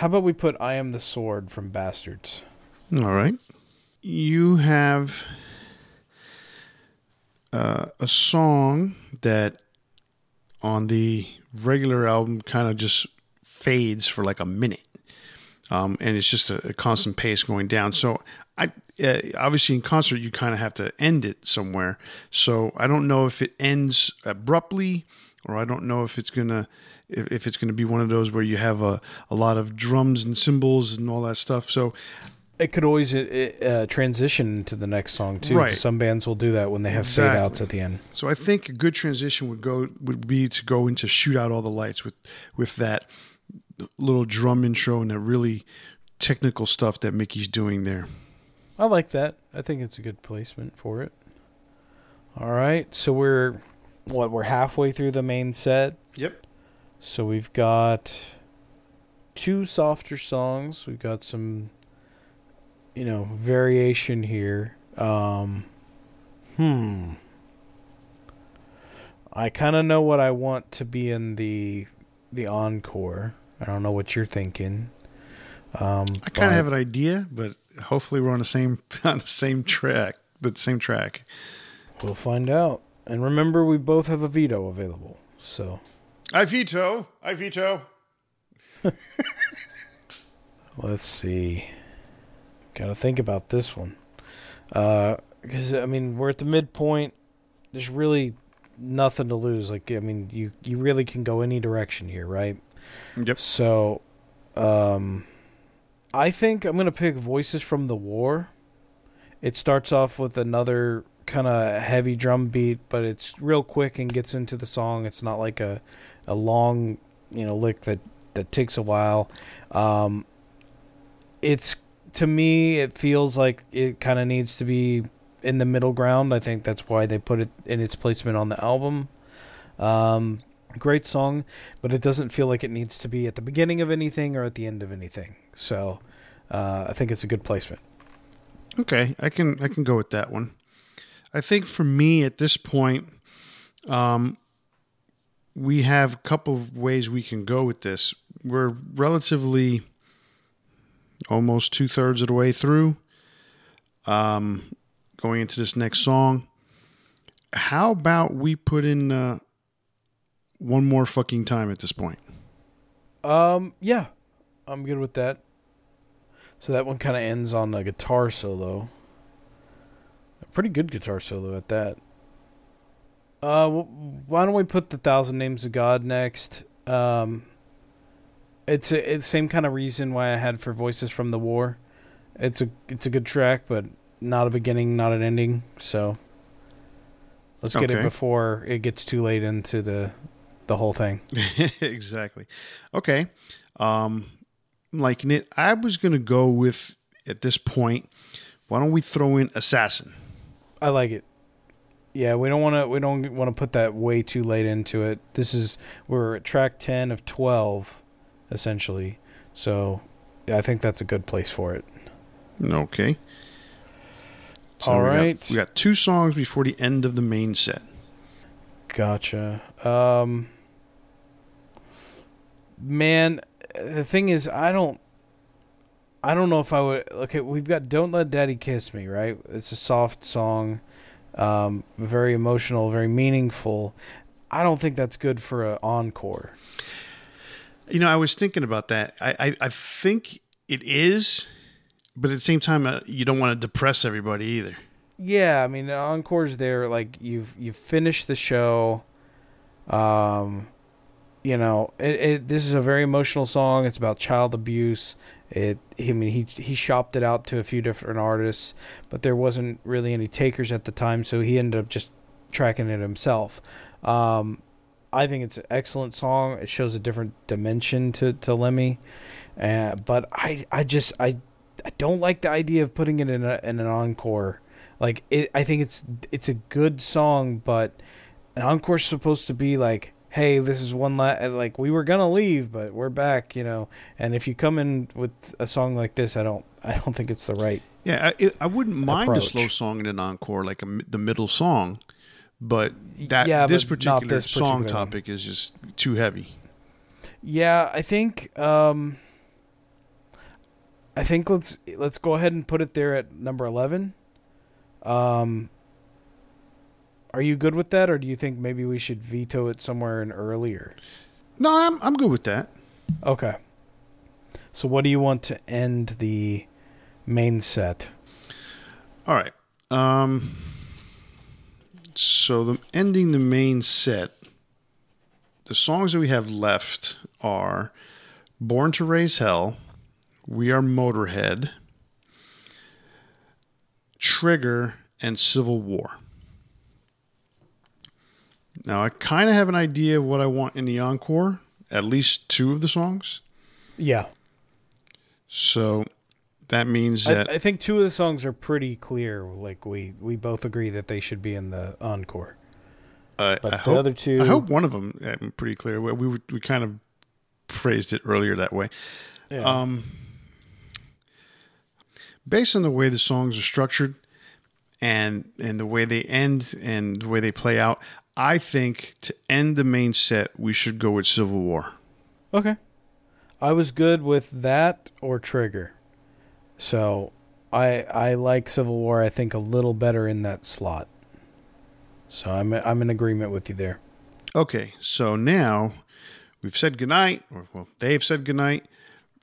how about we put I Am the Sword from Bastards? All right. You have uh, a song that on the regular album kind of just fades for like a minute. Um, and it's just a, a, constant pace going down. So I uh, obviously in concert you kind of have to end it somewhere. So I don't know if it ends abruptly, or I don't know if it's gonna if, if it's gonna be one of those where you have a a lot of drums and cymbals and all that stuff. So it could always uh, uh, transition to the next song too. Right. Some bands will do that when they have Exactly. fade outs at the end. So I think a good transition would go would be to go into shoot out all the lights with with that little drum intro and that really technical stuff that Mikkey's doing there. I like that. I think it's a good placement for it. All right, so we're what we're halfway through the main set. Yep. So we've got two softer songs. We've got some you know, variation here. Um hmm. I kind of know what I want to be in the the encore. I don't know what you're thinking. Um I kind of have an idea, but hopefully we're on the same on the same track, the same track. We'll find out. And remember, we both have a veto available. So I veto. I veto. let's see. Got to think about this one. Because, I mean, we're at the midpoint. There's really nothing to lose. Like, I mean, you, you really can go any direction here, right? Yep. So, um, I think I'm gonna pick Voices from the War. It starts off with another kind of heavy drum beat, but it's real quick and gets into the song. It's not like a a long, you know, lick that that takes a while. Um, it's to me, it feels like it kind of needs to be in the middle ground. I think that's why they put it in its placement on the album. Um, great song, but it doesn't feel like it needs to be at the beginning of anything or at the end of anything. So uh, I think it's a good placement. Okay, I can I can go with that one. I think for me at this point, um, we have a couple of ways we can go with this. We're relatively almost two thirds of the way through. Um, going into this next song, how about we put in uh, one more fucking time at this point? Um, yeah, I'm good with that. So that one kind of ends on a guitar solo. A pretty good guitar solo at that. Uh, why don't we put the Thousand Names of God next? Um, it's a it's same kind of reason why I had for Voices from the War. It's a it's a good track, but not a beginning, not an ending. So let's get Okay. it before it gets too late into the the whole thing. exactly. Okay. Um, liking it. I was going to go with, at this point, why don't we throw in Assassin? I like it. Yeah, we don't want to. We don't want to put that way too late into it. This is we're at track ten of twelve, essentially. So, yeah, I think that's a good place for it. Okay. All we got- we got two songs before the end of the main set. Gotcha. Um, man, the thing is, I don't. I don't know if I would. Okay, we've got "Don't Let Daddy Kiss Me." Right, it's a soft song, um, very emotional, very meaningful. I don't think that's good for an encore. You know, I was thinking about that. I, I, I think it is, but at the same time, uh, you don't want to depress everybody either. Yeah, I mean the encore's there. Like you've you've finished the show. Um, you know, it, it this is a very emotional song. It's about child abuse. It. I mean, he he shopped it out to a few different artists, but there wasn't really any takers at the time, so he ended up just tracking it himself. Um, I think it's an excellent song. It shows a different dimension to to Lemmy, uh, but I I just I I don't like the idea of putting it in a in an encore. Like it, I think it's it's a good song, but an encore's supposed to be like, hey, this is one la- like we were gonna leave, but we're back, you know. And if you come in with a song like this, I don't I don't think it's the right. Yeah, I, it, I wouldn't mind a slow song in an encore, like a, the middle song, but that Yeah, this but particular this song particular one. topic is just too heavy. Yeah, I think um I think let's let's go ahead and put it there at number 11. Um Are you good with that or do you think maybe we should veto it somewhere in earlier? No, I'm I'm good with that. Okay. So what do you want to end the main set? All right. Um. So the ending the main set. The songs that we have left are "Born to Raise Hell," "We Are Motorhead," "Trigger," and "Civil War." Now I kind of have an idea of what I want in the encore. At least two of the songs. Yeah. So that means I, that I think two of the songs are pretty clear. Like we we both agree that they should be in the encore. uh, But I the hope other two I hope one of them. I'm pretty clear. We we, we kind of phrased it earlier that way. yeah. Um, based on the way the songs are structured, and and the way they end and the way they play out, I think to end the main set we should go with Civil War. Okay. I was good with that or Trigger. So I I like Civil War I think a little better in that slot. So I'm I'm in agreement with you there. Okay, so now we've said goodnight, or well, they've said goodnight.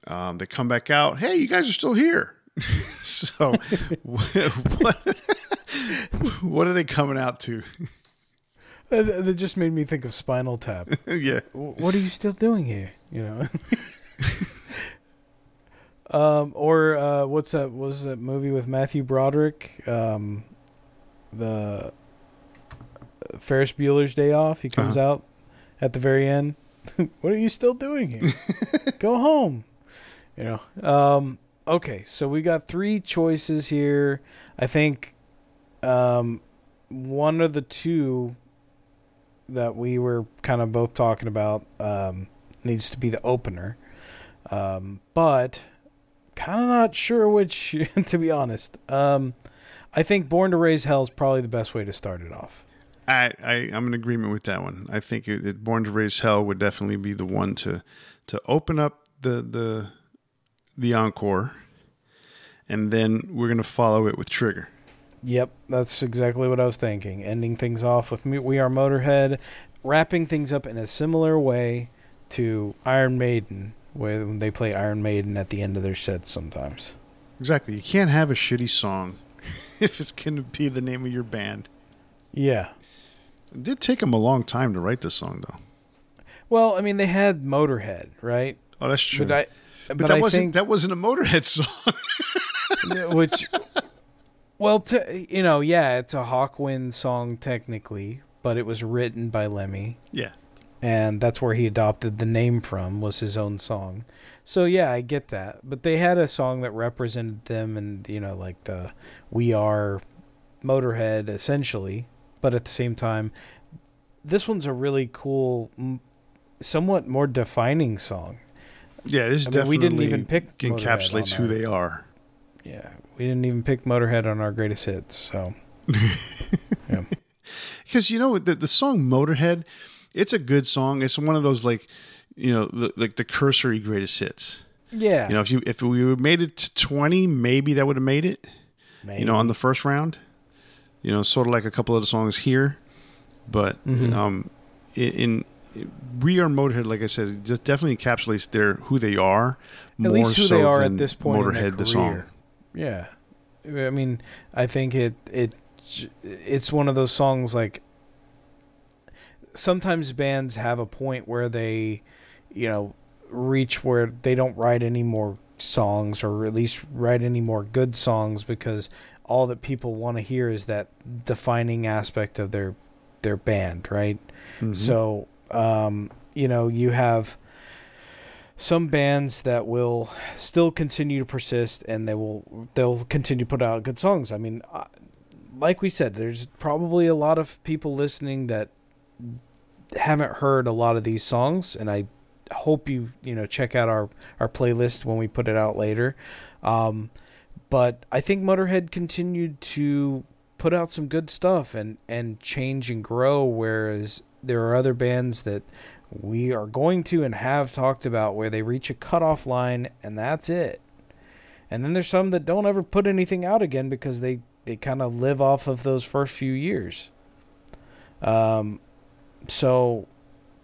Um, they come back out. Hey, you guys are still here. so what what are they coming out to? Uh, That just made me think of Spinal Tap. yeah. What are you still doing here? You know. Um, or uh, what's that? What was that movie with Matthew Broderick? Um, the Ferris Bueller's Day Off. He comes Uh-huh. out at the very end. what are you still doing here? Go home. You know. Um, okay, so we got three choices here. I think um, one of the two that we were kind of both talking about um, needs to be the opener. Um, but kind of not sure which, to be honest. Um, I think Born to Raise Hell is probably the best way to start it off. I, I I'm in agreement with that one. I think it, it, Born to Raise Hell would definitely be the one to to open up the the the encore, and then we're gonna follow it with Trigger. Yep, that's exactly what I was thinking. Ending things off with We Are Motorhead, wrapping things up in a similar way to Iron Maiden, when they play Iron Maiden at the end of their sets sometimes. Exactly. You can't have a shitty song if it's gonna be the name of your band. Yeah. It did take them a long time to write this song, though. Well, I mean, they had Motorhead, right? Oh, that's true. But I, But but that I wasn't think that wasn't a Motorhead song. which well to you know yeah it's a hawkwind song technically but it was written by lemmy. Yeah. and that's where he adopted the name from was his own song. So yeah i get that. But they had a song that represented them and you know like the we are motorhead essentially. But at the same time this one's a really cool somewhat more defining song. Yeah, this I mean, definitely we didn't even pick encapsulates who they are. yeah we didn't even pick motorhead on our greatest hits so yeah. Because you know the the song Motorhead, it's a good song. It's one of those like, you know, the, like the cursory greatest hits. yeah You know, if you if we made it to twenty, maybe that would have made it. You know, on the first round. You know, sort of like a couple of the songs here, but Mhm. um, in, in we are Motorhead. Like I said, it just definitely encapsulates their who they are. at least who so they are than at this point Motorhead, the song. Yeah, I mean, I think it it it's one of those songs like sometimes bands have a point where they, you know, reach where they don't write any more songs or at least write any more good songs because all that people want to hear is that defining aspect of their their band, right? Mhm. So, um, you know, you have some bands that will still continue to persist and they will they'll continue to put out good songs. I mean, like we said, there's probably a lot of people listening that haven't heard a lot of these songs and I hope you, you know, check out our our playlist when we put it out later. Um, but I think Motorhead continued to put out some good stuff and and change and grow whereas there are other bands that we are going to and have talked about where they reach a cutoff line and that's it. And then there's some that don't ever put anything out again because they they kind of live off of those first few years. Um so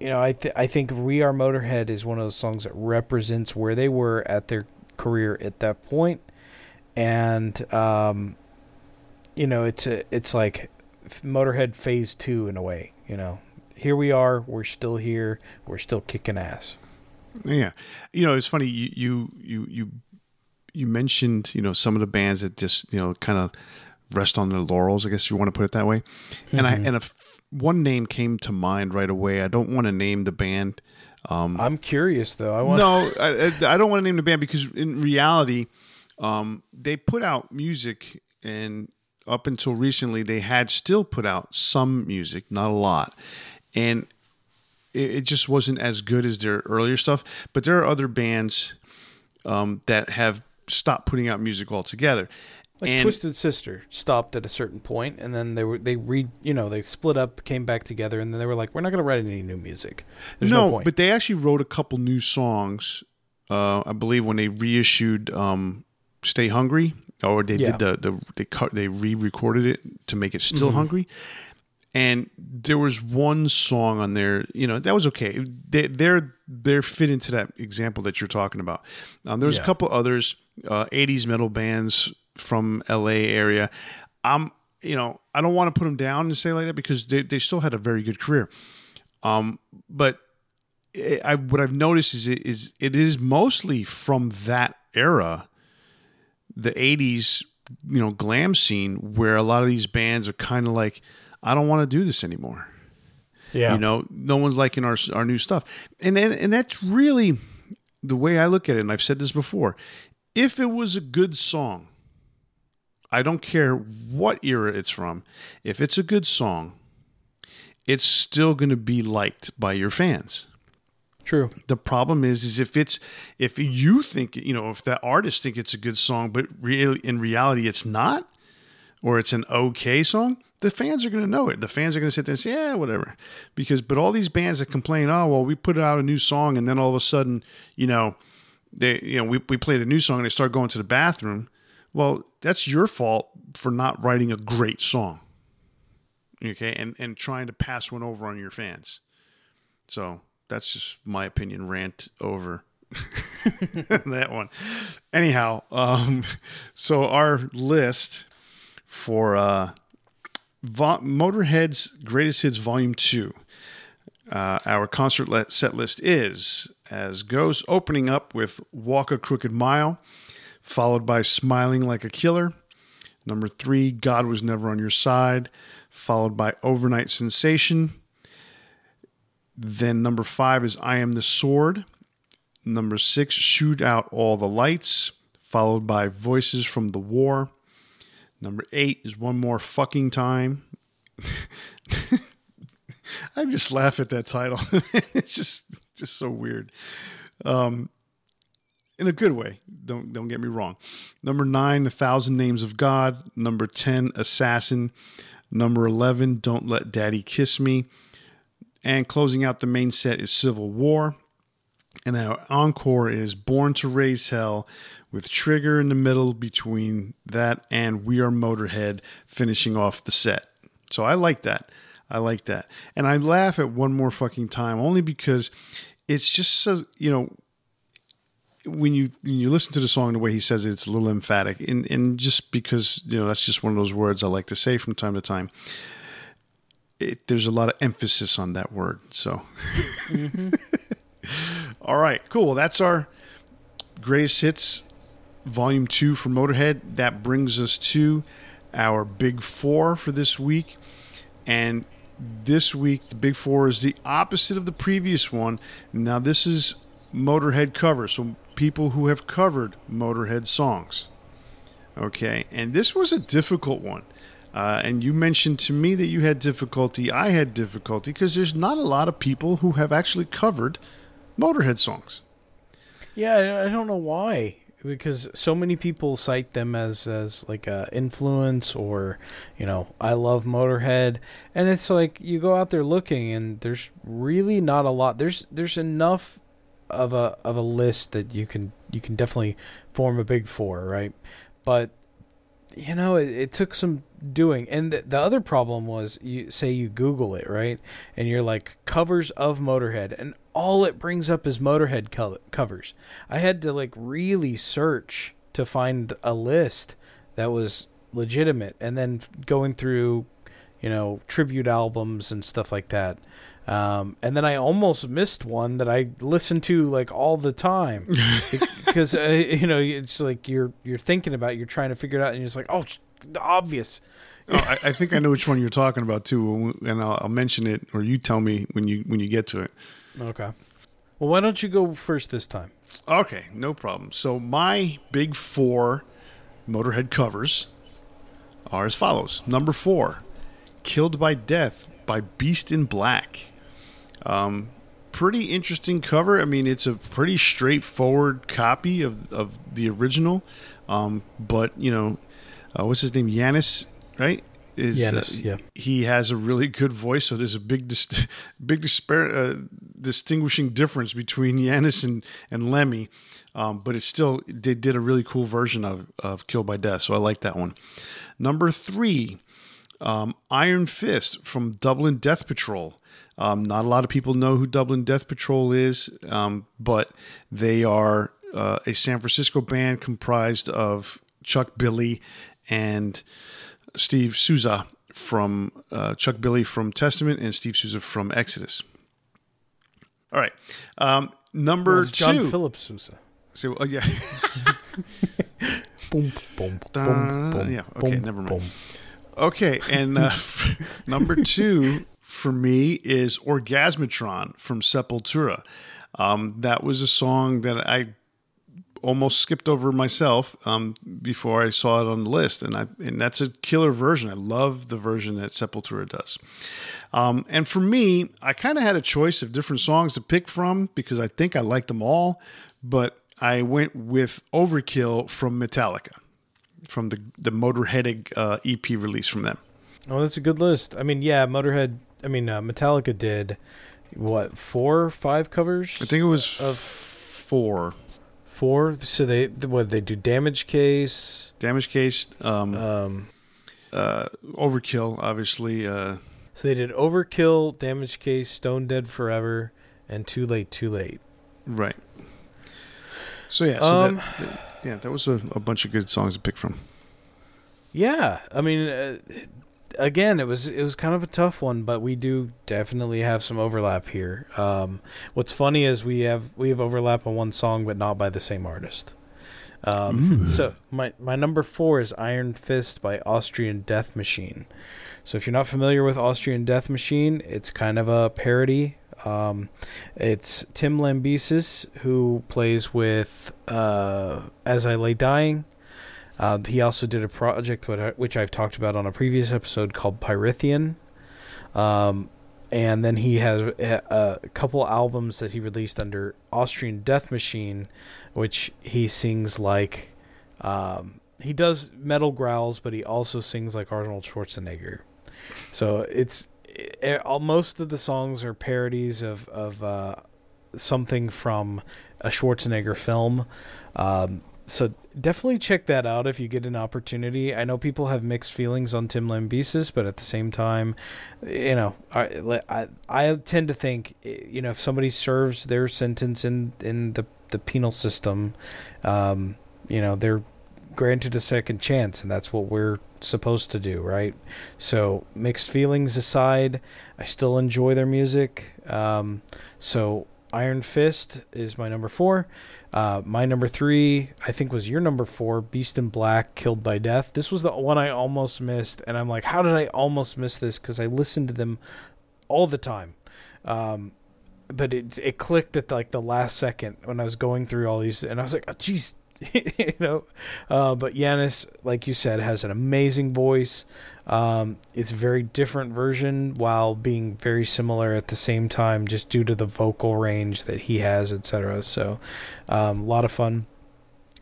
you know, I th- I think "We Are Motorhead" is one of those songs that represents where they were at their career at that point, and um, you know, it's a, it's like Motorhead Phase Two in a way. You know, here we are, we're still here, we're still kicking ass. Yeah, you know, it's funny. You you you you you mentioned you know some of the bands that just you know kind of rest on their laurels. I guess you want to put it that way. And I and a f- one name came to mind right away. I don't want to name the band. Um, I'm curious though. I want no, I, I I don't want to name the band because in reality, um, they put out music, and up until recently, they had still put out some music, not a lot, and it, it just wasn't as good as their earlier stuff. But there are other bands um, that have stopped putting out music altogether. Like and Twisted Sister stopped at a certain point, and then they were they re you know they split up, came back together, and then they were like, we're not going to write any new music. There's no, point. but they actually wrote a couple new songs. Uh, I believe when they reissued um, "Stay Hungry," or they Yeah. did the the they cut they re-recorded it to make it still Mhm. hungry. And there was one song on there, you know, that was okay. They, they're they're fit into that example that you're talking about. Um, there was Yeah. a couple others, uh, '80s metal bands from LA area. I'm, you know, I don't want to put them down and say like that because they they still had a very good career. Um, but I, I what I've noticed is it is it is mostly from that era, the '80s, you know, glam scene, where a lot of these bands are kind of like, I don't want to do this anymore. Yeah. You know, no one's liking our our new stuff, and and, and that's really the way I look at it. And I've said this before: if it was a good song, I don't care what era it's from. If it's a good song, it's still going to be liked by your fans. True. The problem is, is if it's if you think you know if that artist think it's a good song, but really in reality it's not, or it's an okay song, the fans are going to know it. The fans are going to sit there and say, yeah, whatever. Because, but all these bands that complain, oh, well, we put out a new song and then all of a sudden, you know, they, you know, we, we play the new song and they start going to the bathroom. Well, that's your fault for not writing a great song. Okay. And, and trying to pass one over on your fans. So that's just my opinion rant over. that one. Anyhow, um, so our list for uh, Vo- Motorhead's Greatest Hits Volume 2. Uh, our concert let- set list is as goes opening up with Walk a Crooked Mile, followed by Smiling Like a Killer. Number three, God Was Never on Your Side, followed by Overnight Sensation. Then number five is I Am the Sword. Number six, Shoot Out All the Lights, followed by Voices from the War. Number eight is One More Fucking Time. I just laugh at that title. it's just just so weird. Um, in a good way. Don't don't get me wrong. Number nine, A Thousand Names of God. Number ten, Assassin. Number eleven, Don't Let Daddy Kiss Me. And closing out the main set is Civil War. And our encore is Born to Raise Hell with Trigger in the middle between that and We Are Motorhead finishing off the set. So I like that. I like that. And I laugh at one more fucking time only because it's just so, you know, when you when you listen to the song the way he says it, it's a little emphatic. And and just because, you know, that's just one of those words I like to say from time to time. It, there's a lot of emphasis on that word. So mm-hmm. All right, cool. Well, that's our greatest hits volume two for Motorhead. That brings us to our big four for this week. And this week, the big four is the opposite of the previous one. Now, this is Motorhead covers, so people who have covered Motorhead songs. Okay, and this was a difficult one. Uh, and you mentioned to me that you had difficulty. I had difficulty because there's not a lot of people who have actually covered Motorhead songs. Yeah, I- I don't know why. Because so many people cite them as as like a influence or, you know, I love Motorhead, and it's like you go out there looking, and there's really not a lot. There's there's enough of a of a list that you can you can definitely form a big four, right? But you know, it, it took some doing. And the, the other problem was, you say you Google it, right? And you're like covers of Motorhead, and all it brings up is Motorhead co- covers. I had to like really search to find a list that was legitimate, and then going through, you know, tribute albums and stuff like that. Um, and then I almost missed one that I listen to like all the time because uh, you know it's like you're you're thinking about it, you're trying to figure it out and you're just like oh it's obvious Oh, I, I think I know which one you're talking about too, and I'll, I'll mention it, or you tell me when you when you get to it. okay well why don't you go first this time Okay, no problem. So my big four Motorhead covers are as follows. Number four, "Killed by Death" by Beast in Black. Um, pretty interesting cover. I mean, it's a pretty straightforward copy of of the original, um, but you know, uh, what's his name? Yannis, right? Is, Yannis, yeah. He has a really good voice, so there's a big, dis- big dispar- uh, distinguishing difference between Yannis and and Lemmy. Um, but it's still they did a really cool version of of Killed by Death, so I like that one. Number three, um, Iron Fist from Dublin Death Patrol. Um, not a lot of people know who Dublin Death Patrol is, um, but they are uh, a San Francisco band comprised of Chuck Billy and Steve Souza from uh, Chuck Billy from Testament and Steve Souza from Exodus. All right, um, number Well, John two. Phillips Sousa So, oh, yeah. boom, boom, boom, boom. yeah, okay, never mind. Okay, and uh, number two for me is Orgasmatron from Sepultura. Um, that was a song that I almost skipped over myself um, before I saw it on the list, and I and that's a killer version. I love the version that Sepultura does. Um, and for me, I kind of had a choice of different songs to pick from because I think I liked them all, but I went with Overkill from Metallica, from the the Motorhead uh, EP release from them. Oh, that's a good list. I mean, yeah, Motorhead. I mean, uh, Metallica did what four, five covers? I think it was Of- four. four. So they what they do? Damage Case. Damage Case, um, Um, uh, Overkill, obviously. Uh, so they did Overkill, Damage Case, Stone Dead Forever, and Too Late, Too Late. right. So yeah, so Um, that, that- yeah, that was a, a bunch of good songs to pick from. Yeah, I mean, uh, again, it was it was kind of a tough one, but we do definitely have some overlap here. Um, what's funny is we have we have overlap on one song, but not by the same artist. Um, Mm. So my my number four is Iron Fist by Austrian Death Machine. So if you're not familiar with Austrian Death Machine, it's kind of a parody. Um, it's Tim Lambesis who plays with uh, As I Lay Dying. Uh, he also did a project which, I've talked about on a previous episode called Pyrithion. Um, and then he has a, a couple albums that he released under Austrian Death Machine, which he sings like. Um, he does metal growls, but he also sings like Arnold Schwarzenegger. So it's it, all, most of the songs are parodies of of uh, something from a Schwarzenegger film. Um, so definitely check that out if you get an opportunity. I know people have mixed feelings on Tim Lambesis, but at the same time, you know, I, I I tend to think, you know, if somebody serves their sentence in in the the penal system, um, you know, they're granted a second chance, and that's what we're supposed to do, right? So mixed feelings aside, I still enjoy their music. Um, so Iron Fist is my number four. Uh, my number three, I think, was your number four, Beast in Black, Killed by Death. This was the one I almost missed, and I'm like, how did I almost miss this? Because I listened to them all the time. Um, but it it clicked at like the last second when I was going through all these, and I was like, oh, "Geez, you know." Uh, but Yannis, like you said, has an amazing voice. Um, it's a very different version while being very similar at the same time, just due to the vocal range that he has, etc. So, um, a lot of fun.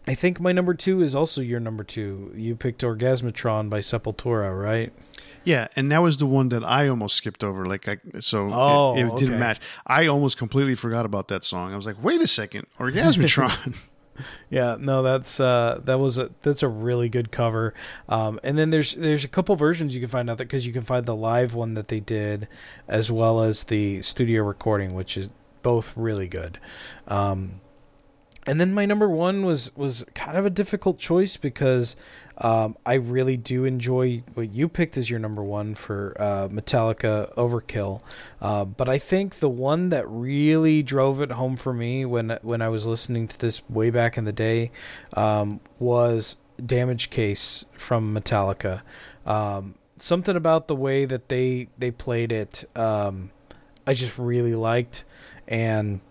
I think my number two is also your number two. You picked Orgasmatron by Sepultura, right? Yeah, and that was the one that I almost skipped over. Like, I so Oh, it, it didn't match. I almost completely forgot about that song. I was like, wait a second, Orgasmatron. Yeah, no, that's uh, that was a that's a really good cover. Um, and then there's there's a couple versions you can find out there because you can find the live one that they did, as well as the studio recording, which is both really good. Um, and then my number one was was kind of a difficult choice because um, I really do enjoy what you picked as your number one for uh, Metallica Overkill, uh, but I think the one that really drove it home for me when when I was listening to this way back in the day um, was Damage Case from Metallica. Um, something about the way that they they played it, um, I just really liked, and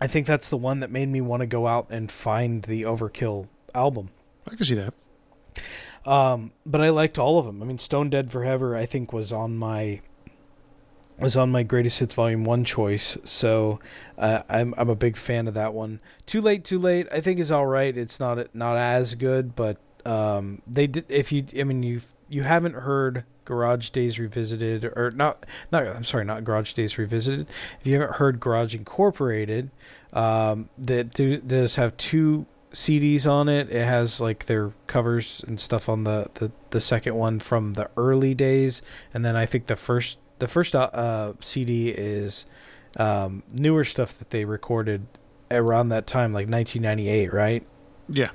I think that's the one that made me want to go out and find the Overkill album. I can see that. Um, but I liked all of them. I mean, Stone Dead Forever, I think, was on my was on my greatest hits volume one choice. So uh, I'm I'm a big fan of that one. Too late, too late. I think is all right. It's not not as good, but um, they did. If you, I mean, you you haven't heard Garage Days Revisited or not? Not I'm sorry, not Garage Days Revisited. If you haven't heard Garage Incorporated, um, that do, does have two CDs on it. It has like their covers and stuff on the, the, the second one from the early days, and then I think the first the first uh, uh, CD is um, newer stuff that they recorded around that time, like 1998, right? Yeah,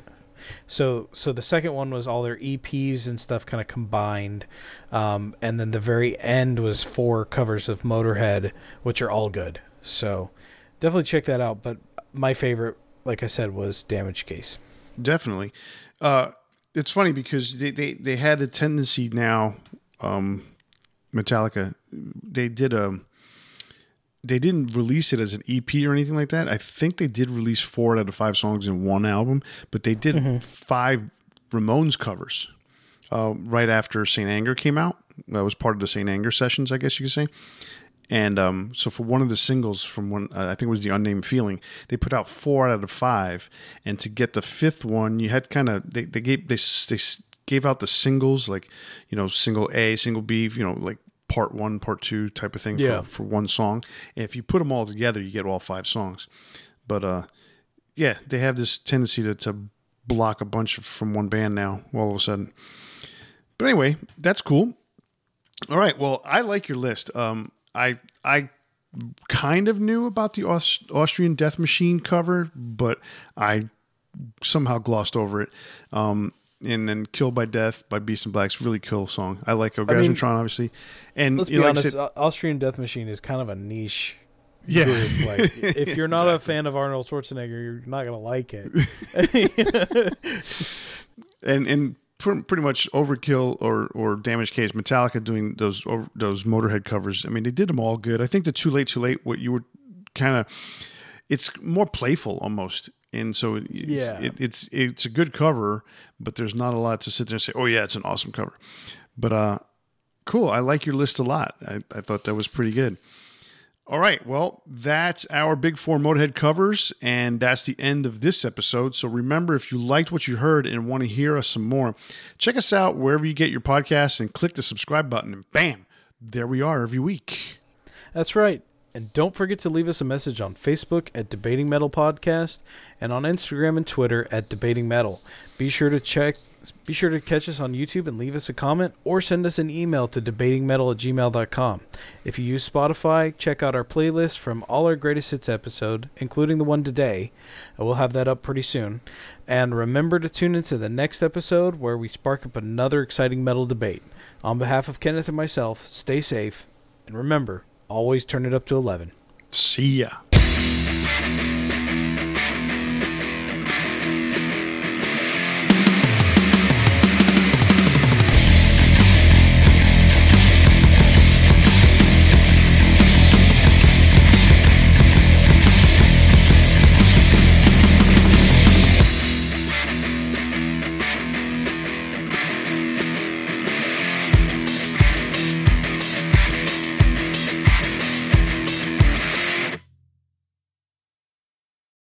So so the second one was all their EPs and stuff kind of combined, um, and then the very end was four covers of Motorhead, which are all good. So definitely check that out. But my favorite, like I said, was Damage Case. definitely. Uh, it's funny because they, they, they had a tendency now, um, Metallica, they did a, they didn't release it as an EP or anything like that. I think they did release four out of five songs in one album, but they did five Ramones covers uh, right after Saint Anger came out. That was part of the Saint Anger sessions, I guess you could say. And um, so for one of the singles from one, uh, I think it was the unnamed feeling, they put out four out of five. And to get the fifth one, you had kind of they they gave they they gave out the singles like you know single A, single B, you know like part one, part two type of thing Yeah. for, for one song. And if you put them all together, you get all five songs. But uh, yeah, they have this tendency to, to block a bunch of, from one band now all of a sudden. But anyway, that's cool. All right. Well, I like your list. Um, I I kind of knew about the Aus- Austrian Death Machine cover, but I somehow glossed over it. Um, and then "Killed by Death" by Beast in Black's really cool song. I like mean, Orgasmatron, obviously. And Let's be like honest, Austrian Death Machine is kind of a niche Yeah. group. Like, if you're not a fan of Arnold Schwarzenegger, you're not gonna like it. and and pretty much overkill or or damage case. Metallica doing those over, those motorhead covers. I mean they did them all good. I think the too late too late what you were kind of it's more playful almost. And so it's, Yeah. it, it's it's a good cover but there's not a lot to sit there and say oh yeah it's an awesome cover. But uh cool. I like your list a lot. I, I thought that was pretty good all right. Well, that's our Big Four Motorhead covers, and that's the end of this episode. So remember, if you liked what you heard and want to hear us some more, check us out wherever you get your podcasts and click the subscribe button, and bam, there we are every week. That's right. And don't forget to leave us a message on Facebook at Debating Metal Podcast and on Instagram and Twitter at Debating Metal. Be sure to check be sure to catch us on YouTube and leave us a comment or send us an email to debatingmetal at gmail.com. If you use Spotify, check out our playlist from all our greatest hits episode, including the one today. We'll have that up pretty soon. And remember to tune into the next episode where we spark up another exciting metal debate. On behalf of Kenneth and myself, stay safe and remember, always turn it up to 11. See ya.